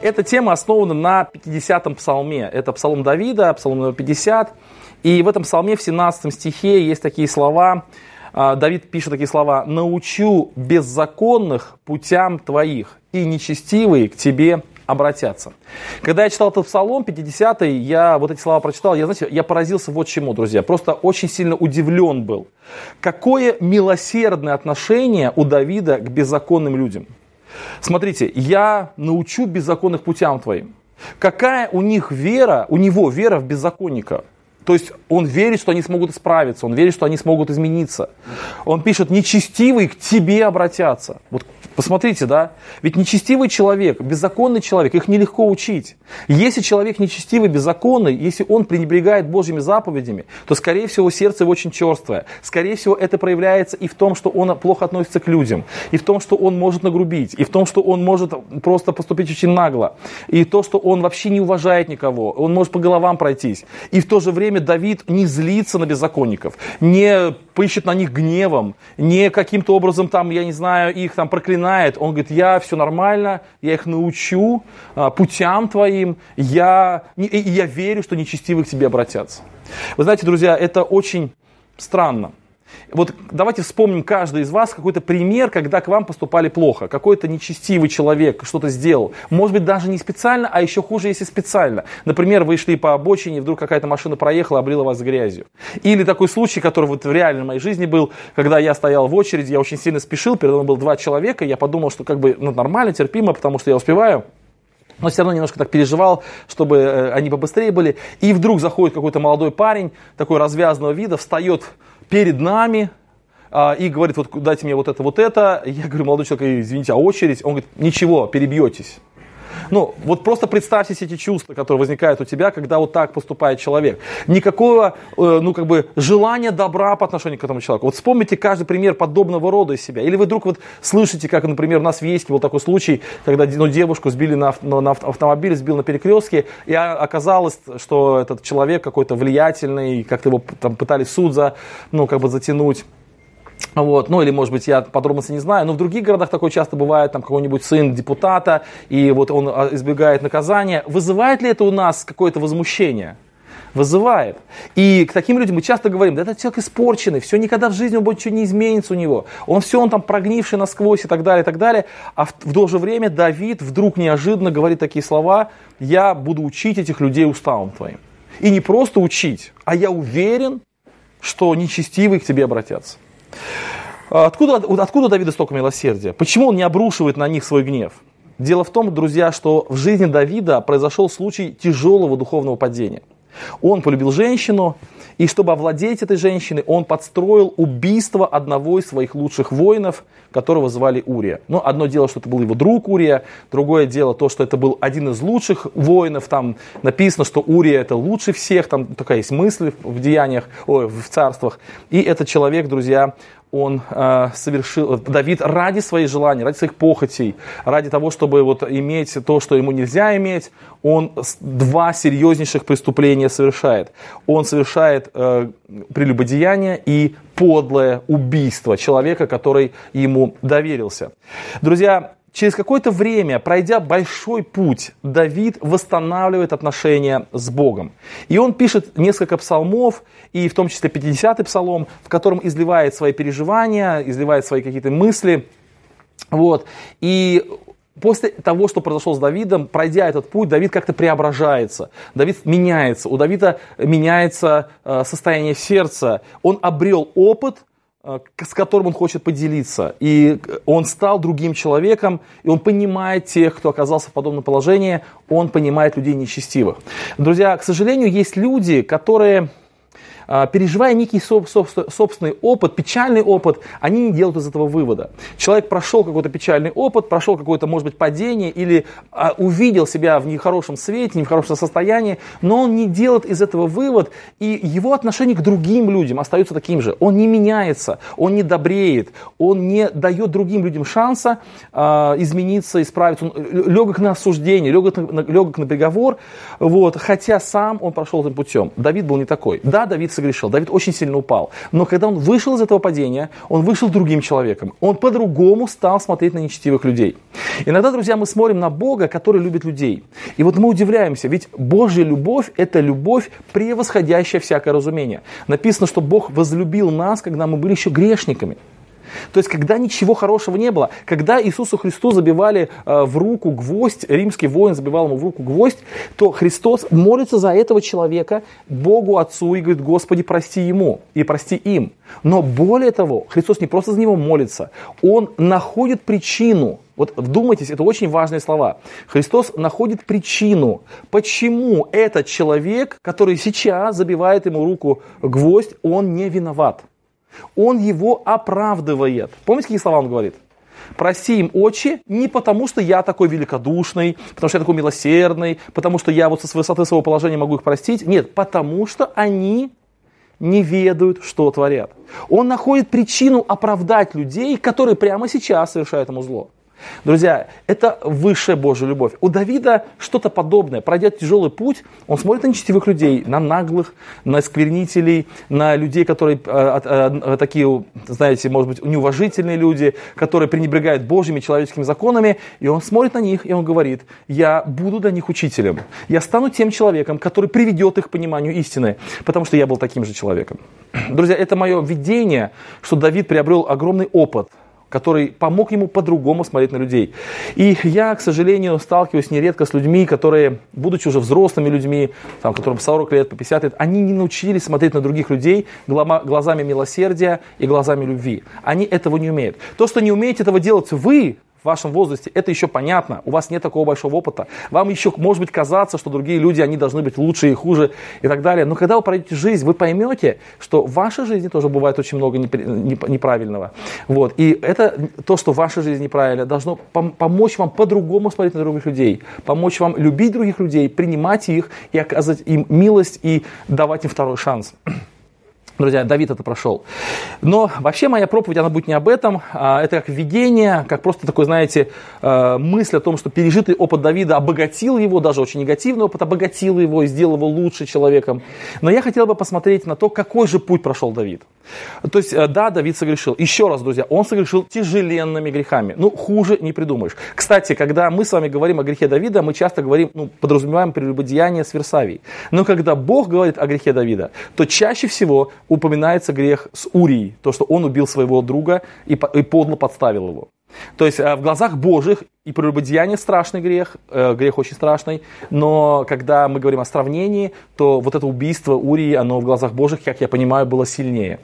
Эта тема основана на 50-м псалме. Это псалом Давида, псалом номер 50. И в этом псалме в 17 стихе есть такие слова, а, Давид пишет такие слова, «Научу беззаконных путям твоих, и нечестивые к тебе обратятся». Когда я читал этот псалом, 50-й, я вот эти слова прочитал, я, знаете, я поразился вот чему, друзья. Просто очень сильно удивлен был. Какое милосердное отношение у Давида к беззаконным людям. Смотрите, я научу беззаконных путям твоим. Какая у них вера, у него вера в беззаконника – то есть он верит, что они смогут исправиться, он верит, что они смогут измениться. Он пишет, нечестивые к тебе обратятся. Вот посмотрите, да? Ведь нечестивый человек, беззаконный человек, их нелегко учить. Если человек нечестивый, беззаконный, если он пренебрегает Божьими заповедями, то, скорее всего, сердце его очень черствое. Скорее всего, это проявляется и в том, что он плохо относится к людям, и в том, что он может нагрубить, и в том, что он может просто поступить очень нагло, и то, что он вообще не уважает никого, он может по головам пройтись. И в то же время время Давид не злится на беззаконников, не пыщет на них гневом, не каким-то образом там, я не знаю, их там проклинает. Он говорит, я все нормально, я их научу а, путям твоим, я, и я верю, что нечестивые к тебе обратятся. Вы знаете, друзья, это очень странно. Вот давайте вспомним каждый из вас какой-то пример, когда к вам поступали плохо. Какой-то нечестивый человек что-то сделал. Может быть, даже не специально, а еще хуже, если специально. Например, вы шли по обочине, вдруг какая-то машина проехала, облила вас грязью. Или такой случай, который вот в реальной моей жизни был, когда я стоял в очереди, я очень сильно спешил, передо мной было два человека, я подумал, что как бы ну, нормально, терпимо, потому что я успеваю но все равно немножко так переживал, чтобы э, они побыстрее были. И вдруг заходит какой-то молодой парень, такой развязанного вида, встает перед нами а, и говорит, вот дайте мне вот это, вот это. Я говорю, молодой человек, извините, а очередь? Он говорит, ничего, перебьетесь. Ну, вот просто представьте себе эти чувства, которые возникают у тебя, когда вот так поступает человек. Никакого, э, ну, как бы, желания добра по отношению к этому человеку. Вот вспомните каждый пример подобного рода из себя. Или вы вдруг вот слышите, как, например, у нас в Ейске был такой случай, когда ну, девушку сбили на, на автомобиль, сбил на перекрестке, и оказалось, что этот человек какой-то влиятельный, как-то его там пытались суд за, ну, как бы затянуть. Вот, ну или, может быть, я подробности не знаю, но в других городах такое часто бывает, там какой-нибудь сын депутата, и вот он а, избегает наказания. Вызывает ли это у нас какое-то возмущение? Вызывает. И к таким людям мы часто говорим, да этот человек испорченный, все никогда в жизни он будет ничего не изменится у него. Он все, он там прогнивший насквозь и так далее, и так далее. А в, в то же время Давид вдруг неожиданно говорит такие слова, я буду учить этих людей уставом твоим. И не просто учить, а я уверен, что нечестивые к тебе обратятся. А откуда, откуда у Давида столько милосердия? Почему он не обрушивает на них свой гнев? Дело в том, друзья, что в жизни Давида произошел случай тяжелого духовного падения. Он полюбил женщину, и чтобы овладеть этой женщиной, он подстроил убийство одного из своих лучших воинов, которого звали Урия. Ну, одно дело, что это был его друг Урия, другое дело то, что это был один из лучших воинов. Там написано, что Урия это лучший всех, там такая есть мысль в деяниях, ой, в царствах. И этот человек, друзья, он э, совершил, Давид ради своих желаний, ради своих похотей, ради того, чтобы вот иметь то, что ему нельзя иметь, он два серьезнейших преступления совершает. Он совершает э, прелюбодеяние и подлое убийство человека, который ему доверился. Друзья, Через какое-то время, пройдя большой путь, Давид восстанавливает отношения с Богом. И он пишет несколько псалмов, и в том числе 50-й псалом, в котором изливает свои переживания, изливает свои какие-то мысли. Вот. И после того, что произошло с Давидом, пройдя этот путь, Давид как-то преображается. Давид меняется. У Давида меняется э, состояние сердца. Он обрел опыт, с которым он хочет поделиться. И он стал другим человеком, и он понимает тех, кто оказался в подобном положении, он понимает людей нечестивых. Друзья, к сожалению, есть люди, которые переживая некий собственный опыт, печальный опыт, они не делают из этого вывода. Человек прошел какой-то печальный опыт, прошел какое-то, может быть, падение или а, увидел себя в нехорошем свете, не в хорошем состоянии, но он не делает из этого вывод, и его отношение к другим людям остается таким же. Он не меняется, он не добреет, он не дает другим людям шанса а, измениться, исправиться. Он легок на осуждение, легок на, легок на приговор, вот, хотя сам он прошел этим путем. Давид был не такой. Да, Давид согрешил, Давид очень сильно упал. Но когда он вышел из этого падения, он вышел другим человеком. Он по-другому стал смотреть на нечестивых людей. Иногда, друзья, мы смотрим на Бога, который любит людей. И вот мы удивляемся, ведь Божья любовь – это любовь, превосходящая всякое разумение. Написано, что Бог возлюбил нас, когда мы были еще грешниками. То есть, когда ничего хорошего не было, когда Иисусу Христу забивали э, в руку гвоздь, римский воин забивал ему в руку гвоздь, то Христос молится за этого человека Богу Отцу и говорит, Господи, прости ему и прости им. Но более того, Христос не просто за него молится, Он находит причину, вот вдумайтесь, это очень важные слова. Христос находит причину, почему этот человек, который сейчас забивает ему руку гвоздь, он не виноват. Он его оправдывает. Помните, какие слова он говорит? Прости им, очи, не потому, что я такой великодушный, потому что я такой милосердный, потому что я вот со высоты своего положения могу их простить. Нет, потому что они не ведают, что творят. Он находит причину оправдать людей, которые прямо сейчас совершают ему зло. Друзья, это высшая Божья любовь. У Давида что-то подобное. Пройдя тяжелый путь, он смотрит на нечестивых людей, на наглых, на сквернителей, на людей, которые э, э, такие, знаете, может быть, неуважительные люди, которые пренебрегают Божьими человеческими законами, и он смотрит на них, и он говорит, я буду для них учителем. Я стану тем человеком, который приведет их к пониманию истины, потому что я был таким же человеком. Друзья, это мое видение, что Давид приобрел огромный опыт – который помог ему по-другому смотреть на людей. И я, к сожалению, сталкиваюсь нередко с людьми, которые, будучи уже взрослыми людьми, там, которым 40 лет, по 50 лет, они не научились смотреть на других людей глазами милосердия и глазами любви. Они этого не умеют. То, что не умеете этого делать вы, в вашем возрасте, это еще понятно, у вас нет такого большого опыта. Вам еще, может быть, казаться, что другие люди, они должны быть лучше и хуже и так далее. Но когда вы пройдете жизнь, вы поймете, что в вашей жизни тоже бывает очень много неправильного. Вот. И это то, что в вашей жизни неправильно, должно помочь вам по-другому смотреть на других людей, помочь вам любить других людей, принимать их и оказывать им милость и давать им второй шанс. Друзья, Давид это прошел. Но вообще моя проповедь, она будет не об этом. А это как видение, как просто такой, знаете, э, мысль о том, что пережитый опыт Давида обогатил его, даже очень негативный опыт обогатил его и сделал его лучше человеком. Но я хотел бы посмотреть на то, какой же путь прошел Давид. То есть, э, да, Давид согрешил. Еще раз, друзья, он согрешил тяжеленными грехами. Ну, хуже не придумаешь. Кстати, когда мы с вами говорим о грехе Давида, мы часто говорим, ну, подразумеваем прелюбодеяние с Версавией. Но когда Бог говорит о грехе Давида, то чаще всего упоминается грех с Урией, то, что он убил своего друга и, и подло подставил его. То есть э, в глазах Божьих и прелюбодеяние страшный грех, э, грех очень страшный, но когда мы говорим о сравнении, то вот это убийство Урии, оно в глазах Божьих, как я понимаю, было сильнее.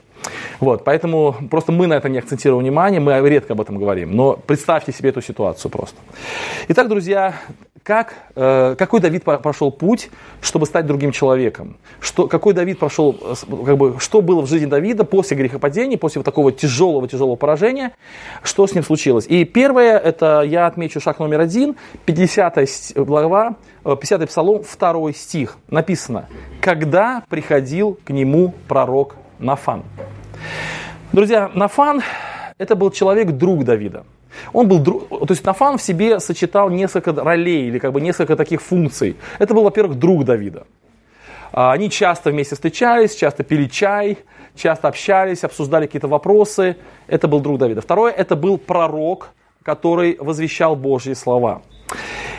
Вот, поэтому просто мы на это не акцентируем внимание, мы редко об этом говорим, но представьте себе эту ситуацию просто. Итак, друзья, как, э, какой Давид прошел путь, чтобы стать другим человеком? Что, какой Давид прошел, как бы, что было в жизни Давида после грехопадения, после вот такого тяжелого-тяжелого поражения, что с ним случилось? И первое, это я отмечу шаг номер один, 50 глава, 50 э, псалом, 2 стих. Написано, когда приходил к нему пророк Нафан. Друзья, Нафан это был человек, друг Давида. Он был, то есть Нафан в себе сочетал несколько ролей или как бы несколько таких функций. Это был, во-первых, друг Давида. А, они часто вместе встречались, часто пили чай, часто общались, обсуждали какие-то вопросы. Это был друг Давида. Второе, это был пророк, который возвещал Божьи слова.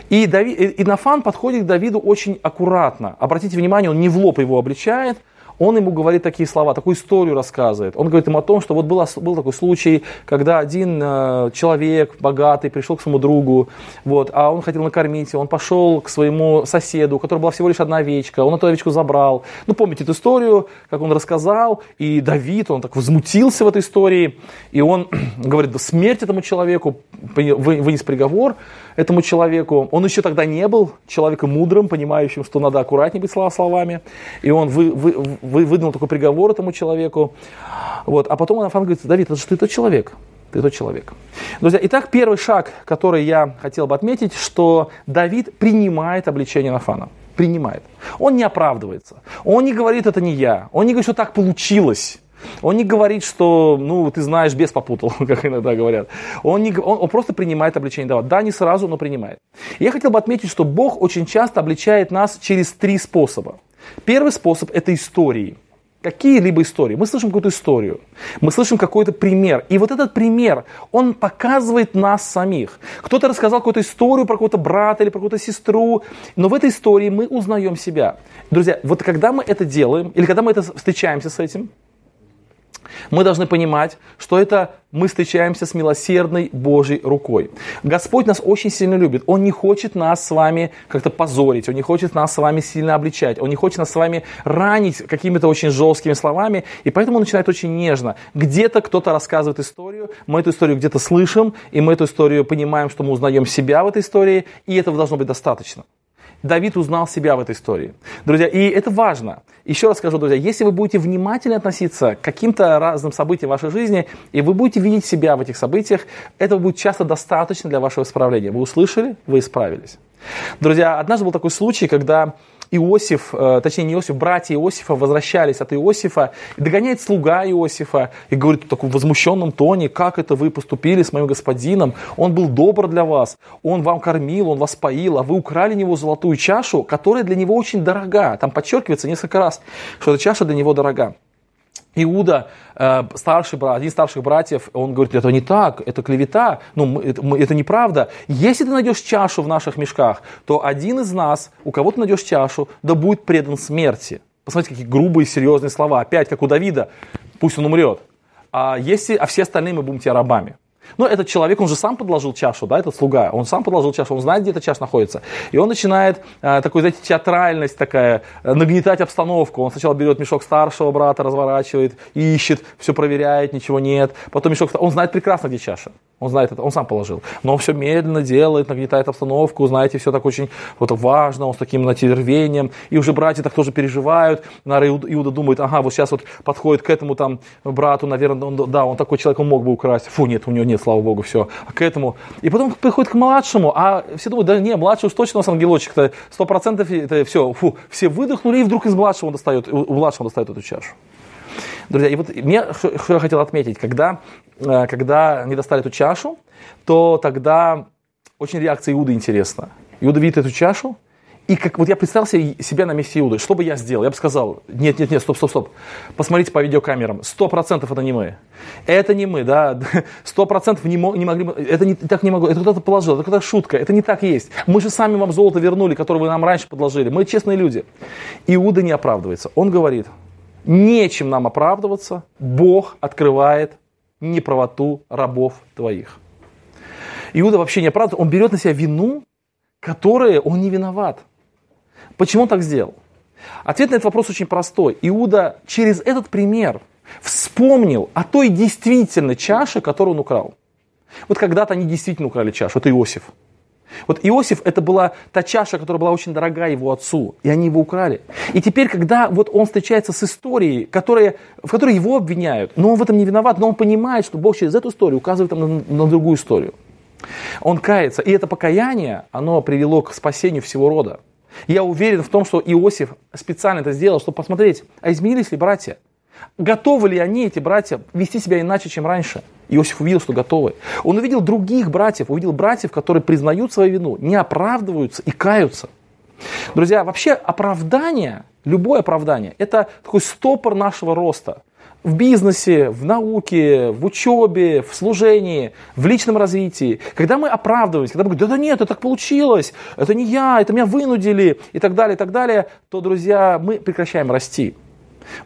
И, Давид, и Нафан подходит к Давиду очень аккуратно. Обратите внимание, он не в лоб его обличает, он ему говорит такие слова, такую историю рассказывает. Он говорит ему о том, что вот был, был такой случай, когда один э, человек богатый пришел к своему другу, вот, а он хотел накормить его, он пошел к своему соседу, у которого была всего лишь одна овечка, он эту овечку забрал. Ну, помните эту историю, как он рассказал, и Давид, он так возмутился в этой истории, и он говорит, да смерть этому человеку, вынес приговор этому человеку. Он еще тогда не был человеком мудрым, понимающим, что надо аккуратнее быть словами, и он вы, вы, вы, выдал такой приговор этому человеку. Вот. А потом Анафан говорит, Давид, это же ты тот человек. Ты тот человек. Друзья, итак, первый шаг, который я хотел бы отметить, что Давид принимает обличение Нафана. Принимает. Он не оправдывается. Он не говорит, это не я. Он не говорит, что так получилось. Он не говорит, что, ну, ты знаешь, без попутал, как иногда говорят. Он, не, он, он просто принимает обличение. Да, да, не сразу, но принимает. Я хотел бы отметить, что Бог очень часто обличает нас через три способа. Первый способ – это истории. какие-либо истории, мы слышим какую-то историю, мы слышим какой-то пример. И вот этот пример, он показывает нас самих. Кто-то рассказал какую-то историю про какого-то брата или про какую-то сестру, но в этой истории мы узнаем себя. Друзья, вот когда мы это делаем, или когда мы это встречаемся с этим, мы должны понимать, что это мы встречаемся с милосердной Божьей рукой. Господь нас очень сильно любит. Он не хочет нас с вами как-то позорить, Он не хочет нас с вами сильно обличать, Он не хочет нас с вами ранить какими-то очень жесткими словами, и поэтому Он начинает очень нежно. Где-то кто-то рассказывает историю, мы эту историю где-то слышим, и мы эту историю понимаем, что мы узнаем себя в этой истории, и этого должно быть достаточно. Давид узнал себя в этой истории. Друзья, и это важно. Еще раз скажу, друзья, если вы будете внимательно относиться к каким-то разным событиям в вашей жизни, и вы будете видеть себя в этих событиях, этого будет часто достаточно для вашего исправления. Вы услышали, вы исправились. Друзья, однажды был такой случай, когда Иосиф, э, точнее не Иосиф, братья Иосифа возвращались от Иосифа, и догоняет слуга Иосифа и говорит в таком возмущенном тоне, как это вы поступили с моим господином, он был добр для вас, он вам кормил, он вас поил, а вы украли него золотую чашу, которая для него очень дорога. Там подчеркивается несколько раз, что эта чаша для него дорога. Иуда, э, старший брат, один из старших братьев, он говорит, это не так, это клевета, ну, это, это неправда. Если ты найдешь чашу в наших мешках, то один из нас, у кого ты найдешь чашу, да будет предан смерти. Посмотрите, какие грубые, серьезные слова. Опять, как у Давида, пусть он умрет. А, если, а все остальные мы будем тебе рабами. Но этот человек, он же сам подложил чашу, да, этот слуга, он сам подложил чашу, он знает, где эта чаша находится. И он начинает э, такой, знаете, театральность такая, э, нагнетать обстановку. Он сначала берет мешок старшего брата, разворачивает, ищет, все проверяет, ничего нет. Потом мешок, он знает прекрасно, где чаша. Он знает это, он сам положил. Но он все медленно делает, нагнетает обстановку, знаете, все так очень вот, важно, он с таким знаете. И уже братья так тоже переживают. Наверное, Иуда думает, ага, вот сейчас вот подходит к этому там брату, наверное, он, да, он такой человек, он мог бы украсть. Фу, нет, у него нет, слава богу, все. А к этому. И потом приходит к младшему, а все думают, да не, младший уж точно у нас ангелочек-то, сто процентов это все, фу, все выдохнули, и вдруг из младшего он достает, у младшего он достает эту чашу. Друзья, и вот мне, что я хотел отметить, когда, э, когда они достали эту чашу, то тогда очень реакция Иуды интересна. Иуда видит эту чашу, и как вот я представил себе себя на месте Иуды, что бы я сделал? Я бы сказал, нет, нет, нет, стоп, стоп, стоп. Посмотрите по видеокамерам, сто процентов это не мы. Это не мы, да, сто процентов не, не могли, это не, так не могу, это кто-то положил, это какая-то шутка, это не так есть. Мы же сами вам золото вернули, которое вы нам раньше подложили. Мы честные люди. Иуда не оправдывается. Он говорит, Нечем нам оправдываться. Бог открывает неправоту рабов твоих. Иуда вообще не оправдывается. Он берет на себя вину, которую он не виноват. Почему он так сделал? Ответ на этот вопрос очень простой. Иуда через этот пример вспомнил о той действительно чаше, которую он украл. Вот когда-то они действительно украли чашу, это Иосиф. Вот Иосиф, это была та чаша, которая была очень дорога его отцу, и они его украли. И теперь, когда вот он встречается с историей, которая, в которой его обвиняют, но он в этом не виноват, но он понимает, что Бог через эту историю указывает на, на другую историю. Он кается, и это покаяние, оно привело к спасению всего рода. Я уверен в том, что Иосиф специально это сделал, чтобы посмотреть, а изменились ли братья? Готовы ли они, эти братья, вести себя иначе, чем раньше? Иосиф увидел, что готовы. Он увидел других братьев, увидел братьев, которые признают свою вину, не оправдываются и каются. Друзья, вообще оправдание, любое оправдание, это такой стопор нашего роста. В бизнесе, в науке, в учебе, в служении, в личном развитии. Когда мы оправдываемся, когда мы говорим, да, да нет, это так получилось, это не я, это меня вынудили и так далее, и так далее, то, друзья, мы прекращаем расти.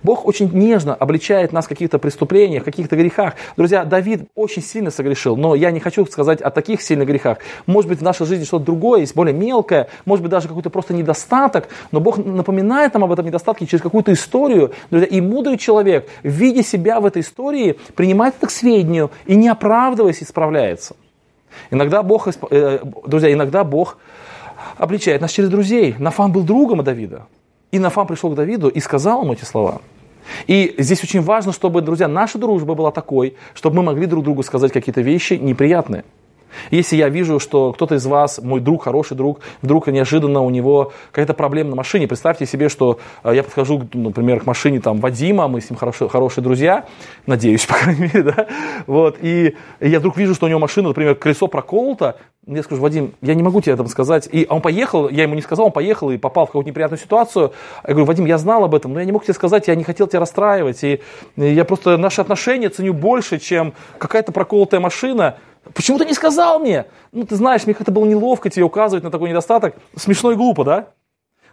Бог очень нежно обличает нас в каких-то преступлениях, в каких-то грехах. Друзья, Давид очень сильно согрешил, но я не хочу сказать о таких сильных грехах. Может быть, в нашей жизни что-то другое есть, более мелкое, может быть, даже какой-то просто недостаток, но Бог напоминает нам об этом недостатке через какую-то историю. Друзья, и мудрый человек, видя себя в этой истории, принимает это к сведению и, не оправдываясь, исправляется. Иногда Бог, э, друзья, иногда Бог обличает нас через друзей. Нафан был другом Давида. И Нафам пришел к Давиду и сказал ему эти слова. И здесь очень важно, чтобы, друзья, наша дружба была такой, чтобы мы могли друг другу сказать какие-то вещи неприятные. Если я вижу, что кто-то из вас, мой друг, хороший друг, вдруг неожиданно у него какая-то проблема на машине, представьте себе, что э, я подхожу, например, к машине там Вадима, мы с ним хорошие, хорошие друзья, надеюсь, по крайней мере, да, вот, и я вдруг вижу, что у него машина, например, колесо проколото, я скажу, Вадим, я не могу тебе этом сказать. И он поехал, я ему не сказал, он поехал и попал в какую-то неприятную ситуацию. Я говорю, Вадим, я знал об этом, но я не мог тебе сказать, я не хотел тебя расстраивать. И я просто наши отношения ценю больше, чем какая-то проколотая машина. Почему ты не сказал мне? Ну, ты знаешь, мне как-то было неловко тебе указывать на такой недостаток. Смешно и глупо, да?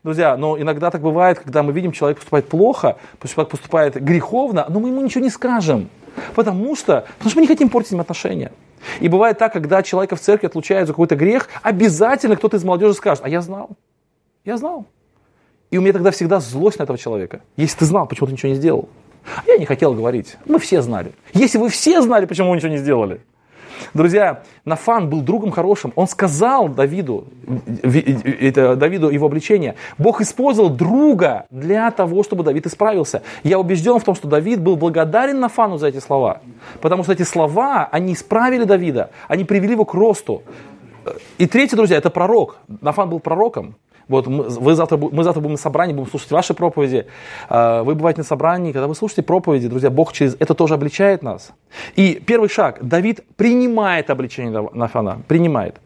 Друзья, но иногда так бывает, когда мы видим, человек поступает плохо, человек поступает греховно, но мы ему ничего не скажем. Потому что, потому что мы не хотим портить им отношения. И бывает так, когда человека в церкви отлучают за какой-то грех, обязательно кто-то из молодежи скажет, а я знал, я знал. И у меня тогда всегда злость на этого человека. Если ты знал, почему ты ничего не сделал? Я не хотел говорить. Мы все знали. Если вы все знали, почему вы ничего не сделали, Друзья, Нафан был другом хорошим. Он сказал Давиду, это Давиду его обличение. Бог использовал друга для того, чтобы Давид исправился. Я убежден в том, что Давид был благодарен Нафану за эти слова. Потому что эти слова, они исправили Давида. Они привели его к росту. И третье, друзья, это пророк. Нафан был пророком. Вот мы, вы завтра, мы завтра будем на собрании, будем слушать ваши проповеди. А, вы бываете на собрании, когда вы слушаете проповеди, друзья, Бог через это тоже обличает нас. И первый шаг. Давид принимает обличение Нафана. Принимает.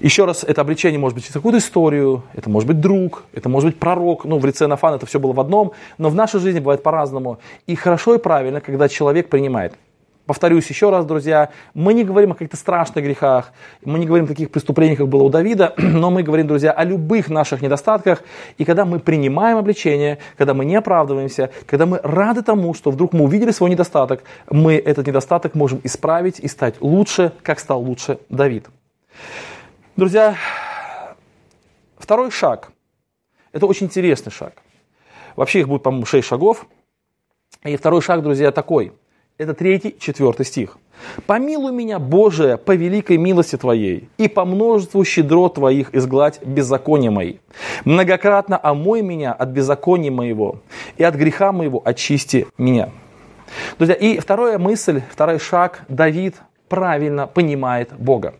Еще раз, это обличение может быть через какую-то историю, это может быть друг, это может быть пророк. Ну, в лице Нафана это все было в одном, но в нашей жизни бывает по-разному. И хорошо и правильно, когда человек принимает. Повторюсь еще раз, друзья, мы не говорим о каких-то страшных грехах, мы не говорим о таких преступлениях, как было у Давида, но мы говорим, друзья, о любых наших недостатках. И когда мы принимаем обличение, когда мы не оправдываемся, когда мы рады тому, что вдруг мы увидели свой недостаток, мы этот недостаток можем исправить и стать лучше, как стал лучше Давид. Друзья, второй шаг. Это очень интересный шаг. Вообще их будет, по-моему, шесть шагов. И второй шаг, друзья, такой – это третий, четвертый стих. «Помилуй меня, Боже, по великой милости Твоей, и по множеству щедрот Твоих изгладь беззакония мои. Многократно омой меня от беззакония моего, и от греха моего очисти меня». Друзья, и вторая мысль, второй шаг, Давид правильно понимает Бога.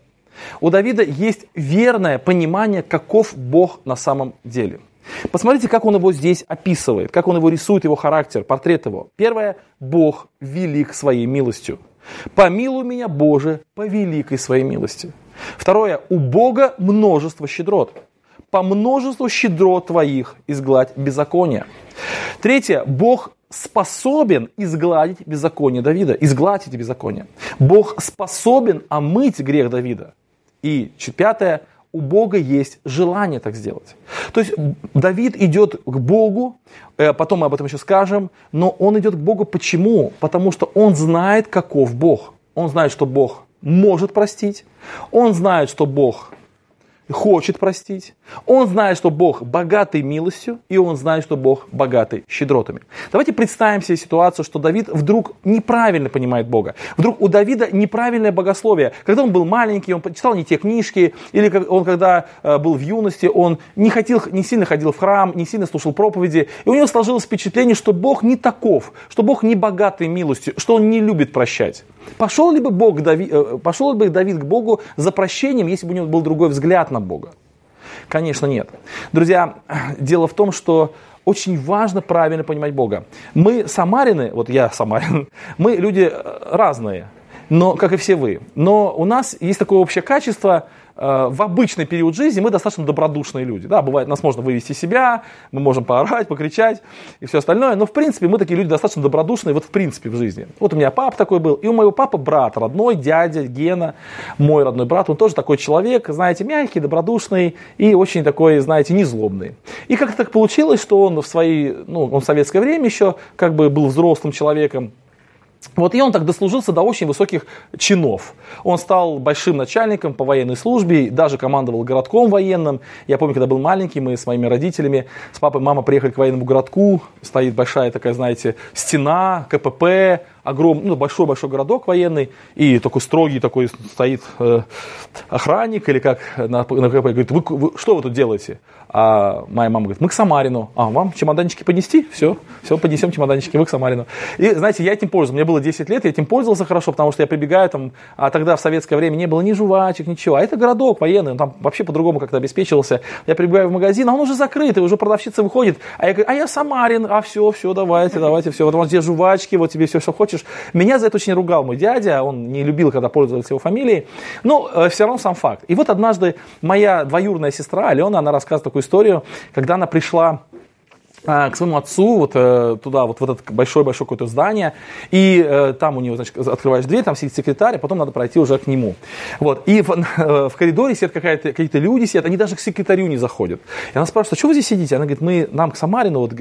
У Давида есть верное понимание, каков Бог на самом деле – Посмотрите, как он его здесь описывает, как он его рисует, его характер, портрет его. Первое, Бог велик своей милостью. Помилуй меня, Боже, по великой своей милости. Второе, у Бога множество щедрот. По множеству щедрот твоих изгладь беззаконие. Третье, Бог способен изгладить беззаконие Давида, изгладить эти беззакония. Бог способен омыть грех Давида. И пятое, у Бога есть желание так сделать. То есть Давид идет к Богу, э, потом мы об этом еще скажем, но он идет к Богу почему? Потому что он знает, каков Бог. Он знает, что Бог может простить, он знает, что Бог хочет простить. Он знает, что Бог богатый милостью, и он знает, что Бог богатый щедротами. Давайте представим себе ситуацию, что Давид вдруг неправильно понимает Бога. Вдруг у Давида неправильное богословие. Когда он был маленький, он читал не те книжки, или он когда э, был в юности, он не, хотел, не сильно ходил в храм, не сильно слушал проповеди, и у него сложилось впечатление, что Бог не таков, что Бог не богатый милостью, что он не любит прощать. Пошел ли бы, Бог, Давид, э, пошел бы Давид к Богу за прощением, если бы у него был другой взгляд на Бога? Конечно, нет. Друзья, дело в том, что очень важно правильно понимать Бога. Мы самарины, вот я самарин, мы люди э, разные, но, как и все вы. Но у нас есть такое общее качество – в обычный период жизни мы достаточно добродушные люди. Да, бывает, нас можно вывести себя, мы можем поорать, покричать и все остальное. Но, в принципе, мы такие люди достаточно добродушные вот в принципе в жизни. Вот у меня папа такой был, и у моего папы брат родной, дядя Гена, мой родной брат, он тоже такой человек, знаете, мягкий, добродушный и очень такой, знаете, незлобный. И как так получилось, что он в свои, ну, он в советское время еще как бы был взрослым человеком, вот и он так дослужился до очень высоких чинов. Он стал большим начальником по военной службе, даже командовал городком военным. Я помню, когда был маленький, мы с моими родителями, с папой и мамой приехали к военному городку. Стоит большая такая, знаете, стена, КПП, огромный, ну, большой-большой городок военный, и такой строгий такой стоит э, охранник, или как на, на КПП, говорит, вы, вы, что вы тут делаете? А моя мама говорит, мы к Самарину. А, вам чемоданчики поднести? Все, все, поднесем чемоданчики, вы к Самарину. И, знаете, я этим пользовался. Мне было 10 лет, я этим пользовался хорошо, потому что я прибегаю там, а тогда в советское время не было ни жвачек, ничего. А это городок военный, он там вообще по-другому как-то обеспечивался. Я прибегаю в магазин, а он уже закрыт, и уже продавщица выходит. А я говорю, а я Самарин, а все, все, давайте, давайте, все. Вот у вас здесь жвачки, вот тебе все, что хочешь хочешь. Меня за это очень ругал мой дядя, он не любил, когда пользовались его фамилией, но э, все равно сам факт. И вот однажды моя двоюродная сестра Алена, она рассказывает такую историю, когда она пришла а, к своему отцу, вот э, туда, вот в это большое-большое какое-то здание, и э, там у него, значит, открываешь дверь, там сидит секретарь, а потом надо пройти уже к нему. Вот, и в, э, в коридоре сидят какие-то люди, сидят, они даже к секретарю не заходят. И она спрашивает, а что вы здесь сидите? Она говорит, мы, нам к Самарину, вот,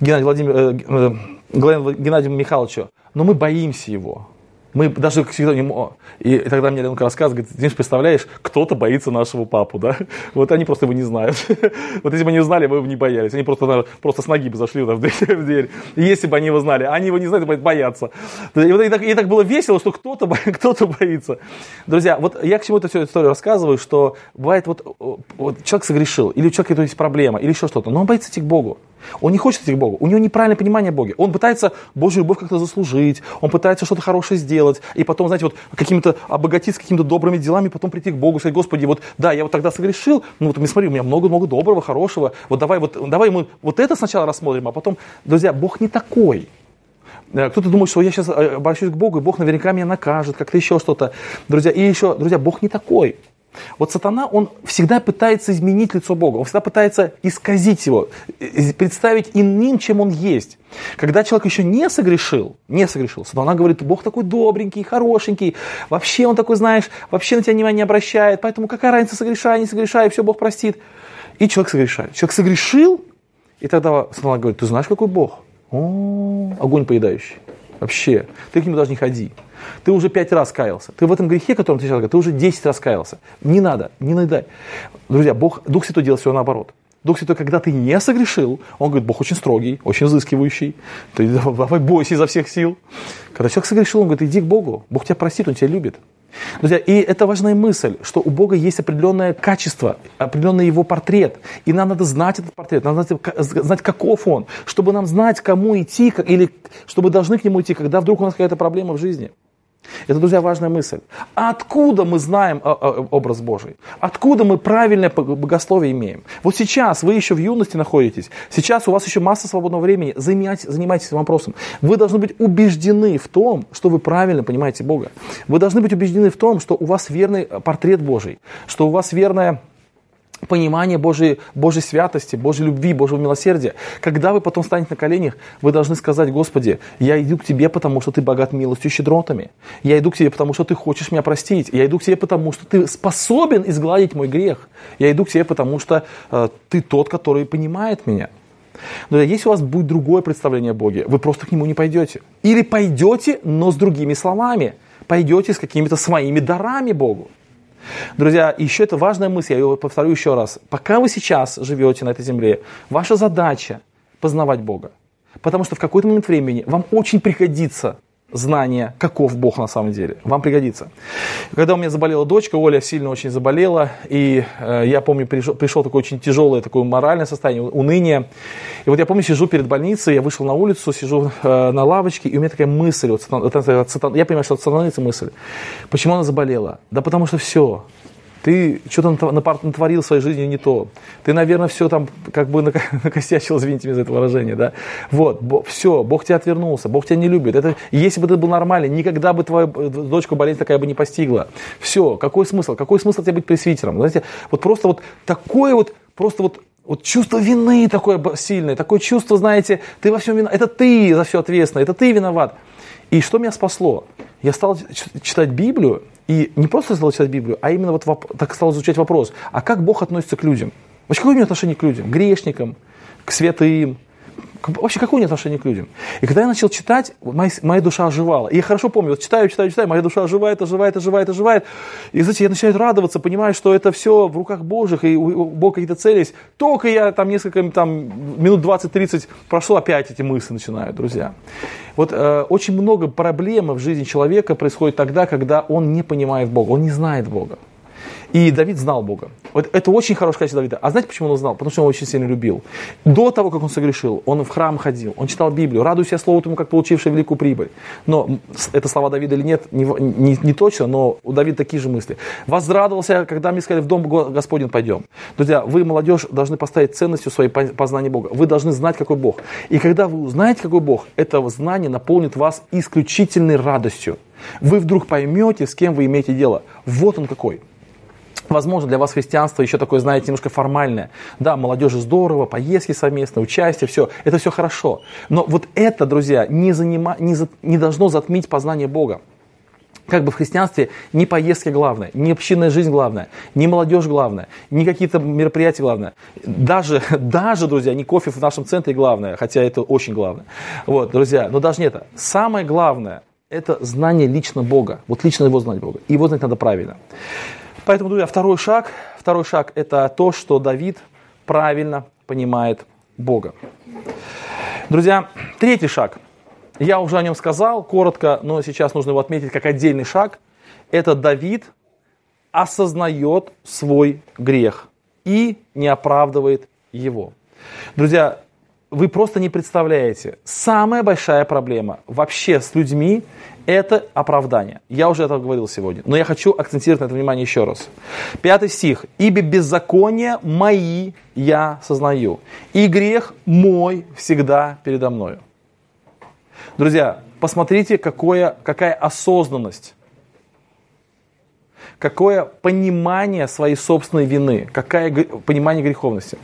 Геннадию Владимир, э, э, Геннадию Михайловичу, но мы боимся его. Мы даже всегда не И тогда мне Ленка рассказывает, говорит, Денис, представляешь, кто-то боится нашего папу, да? Вот они просто его не знают. Вот если бы они знали, мы бы не боялись. Они просто, просто с ноги бы зашли в дверь. И если бы они его знали, они его не знают, боятся. И, вот, и, так, и так было весело, что кто-то кто боится. Друзья, вот я к чему эту всю историю рассказываю, что бывает вот, вот человек согрешил, или у человека есть проблема, или еще что-то, но он боится идти к Богу. Он не хочет идти к Богу. У него неправильное понимание Бога. Он пытается Божью любовь как-то заслужить. Он пытается что-то хорошее сделать. И потом, знаете, вот какими-то обогатиться какими-то добрыми делами, потом прийти к Богу и сказать, Господи, вот да, я вот тогда согрешил, ну вот смотри, у меня много-много доброго, хорошего. Вот давай, вот, давай мы вот это сначала рассмотрим, а потом, друзья, Бог не такой. Э, кто-то думает, что я сейчас э, обращусь к Богу, и Бог наверняка меня накажет, как-то еще что-то. Друзья, и еще, друзья, Бог не такой. Вот сатана, он всегда пытается изменить лицо Бога, он всегда пытается исказить его, представить иным, чем он есть. Когда человек еще не согрешил, не согрешил, сатана говорит, Бог такой добренький, хорошенький, вообще он такой, знаешь, вообще на тебя внимания не обращает, поэтому какая разница, согрешай, не согрешай, все, Бог простит. И человек согрешает. Человек согрешил, и тогда сатана говорит, ты знаешь, какой Бог? О, огонь поедающий. Вообще, ты к нему даже не ходи. Ты уже пять раз каялся. Ты в этом грехе, которым ты сейчас ты уже десять раз каялся. Не надо, не наедай. Друзья, Бог, Дух Святой делает все наоборот. Дух Святой, когда ты не согрешил, он говорит, Бог очень строгий, очень взыскивающий. Ты давай бойся изо всех сил. Когда человек согрешил, он говорит, иди к Богу. Бог тебя простит, он тебя любит. Друзья, и это важная мысль, что у Бога есть определенное качество, определенный его портрет. И нам надо знать этот портрет, нам надо знать, каков он, чтобы нам знать, кому идти, или чтобы должны к нему идти, когда вдруг у нас какая-то проблема в жизни. Это, друзья, важная мысль. Откуда мы знаем образ Божий? Откуда мы правильное богословие имеем? Вот сейчас вы еще в юности находитесь, сейчас у вас еще масса свободного времени, занимайтесь, занимайтесь этим вопросом. Вы должны быть убеждены в том, что вы правильно понимаете Бога. Вы должны быть убеждены в том, что у вас верный портрет Божий, что у вас верная понимание Божьей, Божьей святости, Божьей любви, Божьего милосердия. Когда вы потом станете на коленях, вы должны сказать, Господи, я иду к Тебе, потому что Ты богат милостью и щедротами. Я иду к Тебе, потому что Ты хочешь меня простить. Я иду к Тебе, потому что Ты способен изгладить мой грех. Я иду к Тебе, потому что э, Ты тот, который понимает меня. Но если у вас будет другое представление о Боге, вы просто к Нему не пойдете. Или пойдете, но с другими словами. Пойдете с какими-то своими дарами Богу. Друзья, еще это важная мысль, я ее повторю еще раз. Пока вы сейчас живете на этой земле, ваша задача познавать Бога. Потому что в какой-то момент времени вам очень пригодится знание, каков Бог на самом деле. Вам пригодится. Когда у меня заболела дочка, Оля сильно очень заболела, и э, я помню, пришел, пришел такое очень тяжелое такое моральное состояние, уныние. И вот я помню, сижу перед больницей, я вышел на улицу, сижу э, на лавочке, и у меня такая мысль, вот, я понимаю, что это сатанится мысль. Почему она заболела? Да потому что все, ты что-то натворил в своей жизни не то. Ты, наверное, все там как бы накосячил, извините меня за это выражение, да. Вот, все, Бог тебя отвернулся, Бог тебя не любит. Это, если бы ты был нормальный, никогда бы твою э, дочку болезнь такая бы не постигла. Все, какой смысл? Какой смысл тебе быть пресвитером? Знаете, вот просто вот такое вот, просто вот вот чувство вины такое сильное, такое чувство, знаете, ты во всем виноват, это ты за все ответственный, это ты виноват. И что меня спасло? Я стал читать Библию, и не просто стал читать Библию, а именно вот так стал изучать вопрос, а как Бог относится к людям? Вообще, какое у него отношение к людям? К грешникам, к святым, Вообще, какое у него отношение к людям? И когда я начал читать, моя, моя душа оживала. И я хорошо помню, вот читаю, читаю, читаю, моя душа оживает, оживает, оживает, оживает. И, знаете, я начинаю радоваться, понимаю, что это все в руках Божьих, и у Бога какие-то цели есть. Только я там несколько, там, минут 20-30 прошло, опять эти мысли начинают, друзья. Вот э, очень много проблем в жизни человека происходит тогда, когда он не понимает Бога, он не знает Бога. И Давид знал Бога. Вот это очень хорошее качество Давида. А знаете, почему он знал? Потому что он очень сильно любил. До того, как он согрешил, он в храм ходил, он читал Библию, радуйся слову тому, как получивший великую прибыль. Но это слова Давида или нет, не, не, не точно, но у Давида такие же мысли. Возрадовался, когда мне сказали, в дом Господень пойдем. Друзья, вы, молодежь, должны поставить ценностью своей познания Бога. Вы должны знать, какой Бог. И когда вы узнаете, какой Бог, это знание наполнит вас исключительной радостью. Вы вдруг поймете, с кем вы имеете дело. Вот он какой. Возможно, для вас христианство еще такое, знаете, немножко формальное. Да, молодежи здорово, поездки совместно, участие, все. Это все хорошо. Но вот это, друзья, не, занима, не, за, не должно затмить познание Бога. Как бы в христианстве не поездки главное, не общинная жизнь главная, не молодежь главная, не какие-то мероприятия главное. Даже, даже, друзья, не кофе в нашем центре главное, хотя это очень главное. Вот, друзья, но даже не это. Самое главное – это знание лично Бога. Вот лично его знать Бога. И его знать надо правильно. Поэтому, друзья, второй шаг, второй шаг – это то, что Давид правильно понимает Бога. Друзья, третий шаг. Я уже о нем сказал коротко, но сейчас нужно его отметить как отдельный шаг. Это Давид осознает свой грех и не оправдывает его. Друзья, вы просто не представляете, самая большая проблема вообще с людьми – это оправдание. Я уже это говорил сегодня, но я хочу акцентировать на это внимание еще раз. Пятый стих. «Ибо беззаконие мои я сознаю, и грех мой всегда передо мною». Друзья, посмотрите, какое, какая осознанность какое понимание своей собственной вины, какое понимание греховности.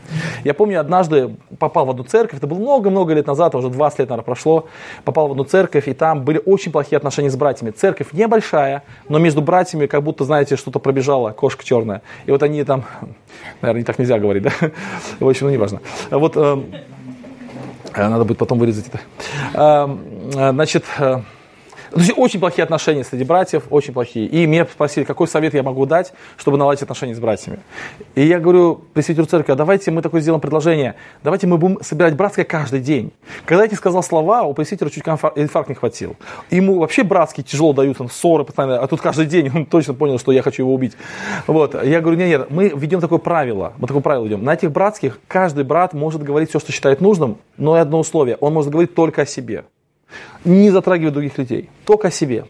Я помню, однажды попал в одну церковь, это было много-много лет назад, уже 20 лет, наверное, прошло, попал в одну церковь, и там были очень плохие отношения с братьями. Церковь небольшая, но между братьями как будто, знаете, что-то пробежало, кошка черная. И вот они там, наверное, так нельзя говорить, да? В общем, ну, неважно. Вот, эм, э, надо будет потом вырезать это. Эм, э, значит, э, очень плохие отношения среди братьев, очень плохие. И меня спросили, какой совет я могу дать, чтобы наладить отношения с братьями. И я говорю пресвитеру церкви, а давайте мы такое сделаем предложение. Давайте мы будем собирать братское каждый день. Когда я тебе сказал слова, у пресвитера чуть инфаркт не хватил. Ему вообще братские тяжело даются, ссоры постоянно, а тут каждый день он точно понял, что я хочу его убить. Вот. Я говорю, нет, нет, мы ведем такое правило, мы такое правило ведем. На этих братских каждый брат может говорить все, что считает нужным, но и одно условие, он может говорить только о себе не затрагивать других людей, только о себе.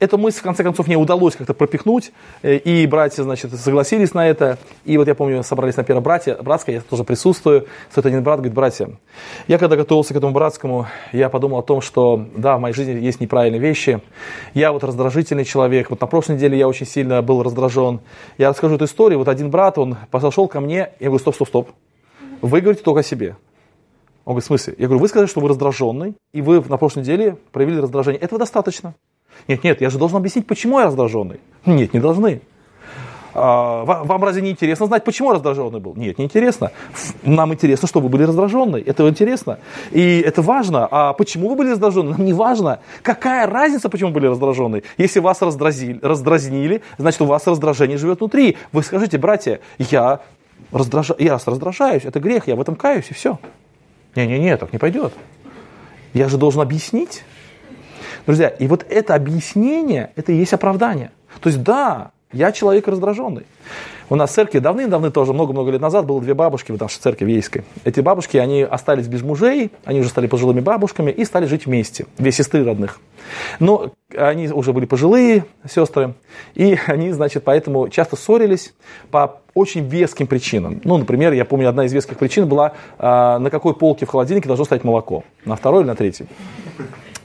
Эту мысль, в конце концов, мне удалось как-то пропихнуть, э, и братья, значит, согласились на это. И вот я помню, собрались на первом братья, братское, я тоже присутствую. Стоит один брат, говорит, братья, я когда готовился к этому братскому, я подумал о том, что, да, в моей жизни есть неправильные вещи. Я вот раздражительный человек. Вот на прошлой неделе я очень сильно был раздражен. Я расскажу эту историю. Вот один брат, он подошел ко мне, я говорю, стоп, стоп, стоп. Вы говорите только о себе. Он говорит, в смысле? Я говорю, вы сказали, что вы раздраженный, и вы на прошлой неделе проявили раздражение. Этого достаточно. Нет, нет, я же должен объяснить, почему я раздраженный. Нет, не должны. А, вам разве не интересно знать, почему раздраженный был? Нет, не интересно. Нам интересно, что вы были раздраженный. Это интересно. И это важно. А почему вы были раздраженны? Нам не важно. Какая разница, почему были раздраженны? Если вас раздразили, раздразнили, значит, у вас раздражение живет внутри. Вы скажите, братья, я, раздража... я раздражаюсь, это грех, я в этом каюсь, и все. Не-не-не, так не пойдет. Я же должен объяснить. Друзья, и вот это объяснение, это и есть оправдание. То есть да, я человек раздраженный. У нас в церкви давным-давно тоже, много-много лет назад, было две бабушки в нашей церкви ейской. Эти бабушки, они остались без мужей, они уже стали пожилыми бабушками и стали жить вместе, две сестры родных. Но они уже были пожилые сестры, и они, значит, поэтому часто ссорились по очень веским причинам. Ну, например, я помню, одна из веских причин была, а, на какой полке в холодильнике должно стоять молоко, на второй или на третьей.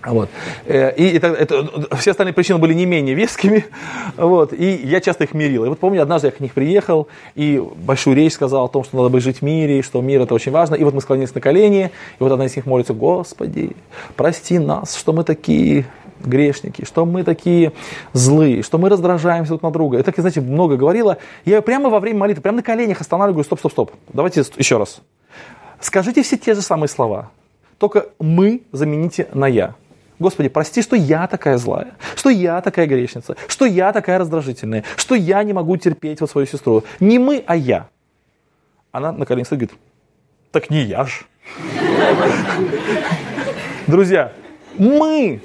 Вот. Э, и это, это, все остальные причины были не менее вескими, вот, и я часто их мирил. И вот помню, однажды я к них приехал, и большую речь сказал о том, что надо бы жить в мире, что мир это очень важно. И вот мы склонились на колени, и вот одна из них молится, Господи, прости нас, что мы такие грешники, что мы такие злые, что мы раздражаемся друг на друга. Это, знаете, много говорила. Я прямо во время молитвы, прямо на коленях останавливаю, стоп, стоп, стоп. Давайте еще раз. Скажите все те же самые слова, только мы замените на я. Господи, прости, что я такая злая, что я такая грешница, что я такая раздражительная, что я не могу терпеть вот свою сестру. Не мы, а я. Она на коленях стоит говорит, так не я ж. Друзья, мы,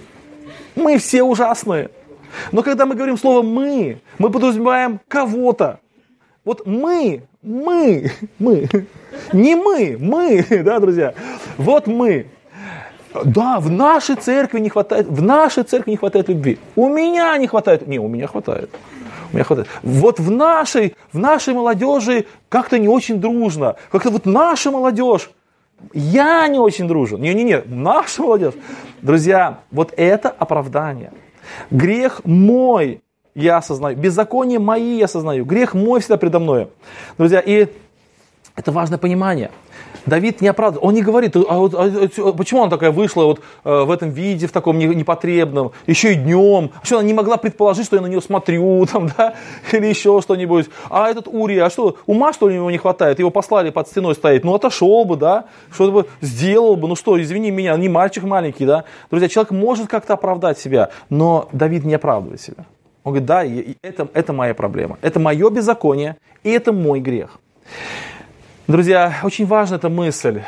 мы все ужасные. Но когда мы говорим слово «мы», мы подразумеваем кого-то. Вот мы, мы, мы, не мы, мы, да, друзья, вот мы. Да, в нашей церкви не хватает, в нашей церкви не хватает любви. У меня не хватает. Не, у меня хватает. У меня хватает. Вот в нашей, в нашей молодежи как-то не очень дружно. Как-то вот наша молодежь. Я не очень дружен. Не-не-не, наша молодежь. Друзья, вот это оправдание. Грех мой, я осознаю. Беззаконие мои я осознаю. Грех мой всегда предо мной. Друзья, и это важное понимание – Давид не оправдывает, он не говорит, а, вот, а, а почему она такая вышла вот, э, в этом виде, в таком непотребном, еще и днем, что она не могла предположить, что я на нее смотрю, там, да, или еще что-нибудь. А этот Урия, а что, ума что ли у него не хватает, его послали под стеной стоять, ну отошел бы, да, что-то бы сделал бы, ну что, извини меня, не мальчик маленький, да. Друзья, человек может как-то оправдать себя, но Давид не оправдывает себя. Он говорит, да, это, это моя проблема, это мое беззаконие, и это мой грех. Друзья, очень важна эта мысль.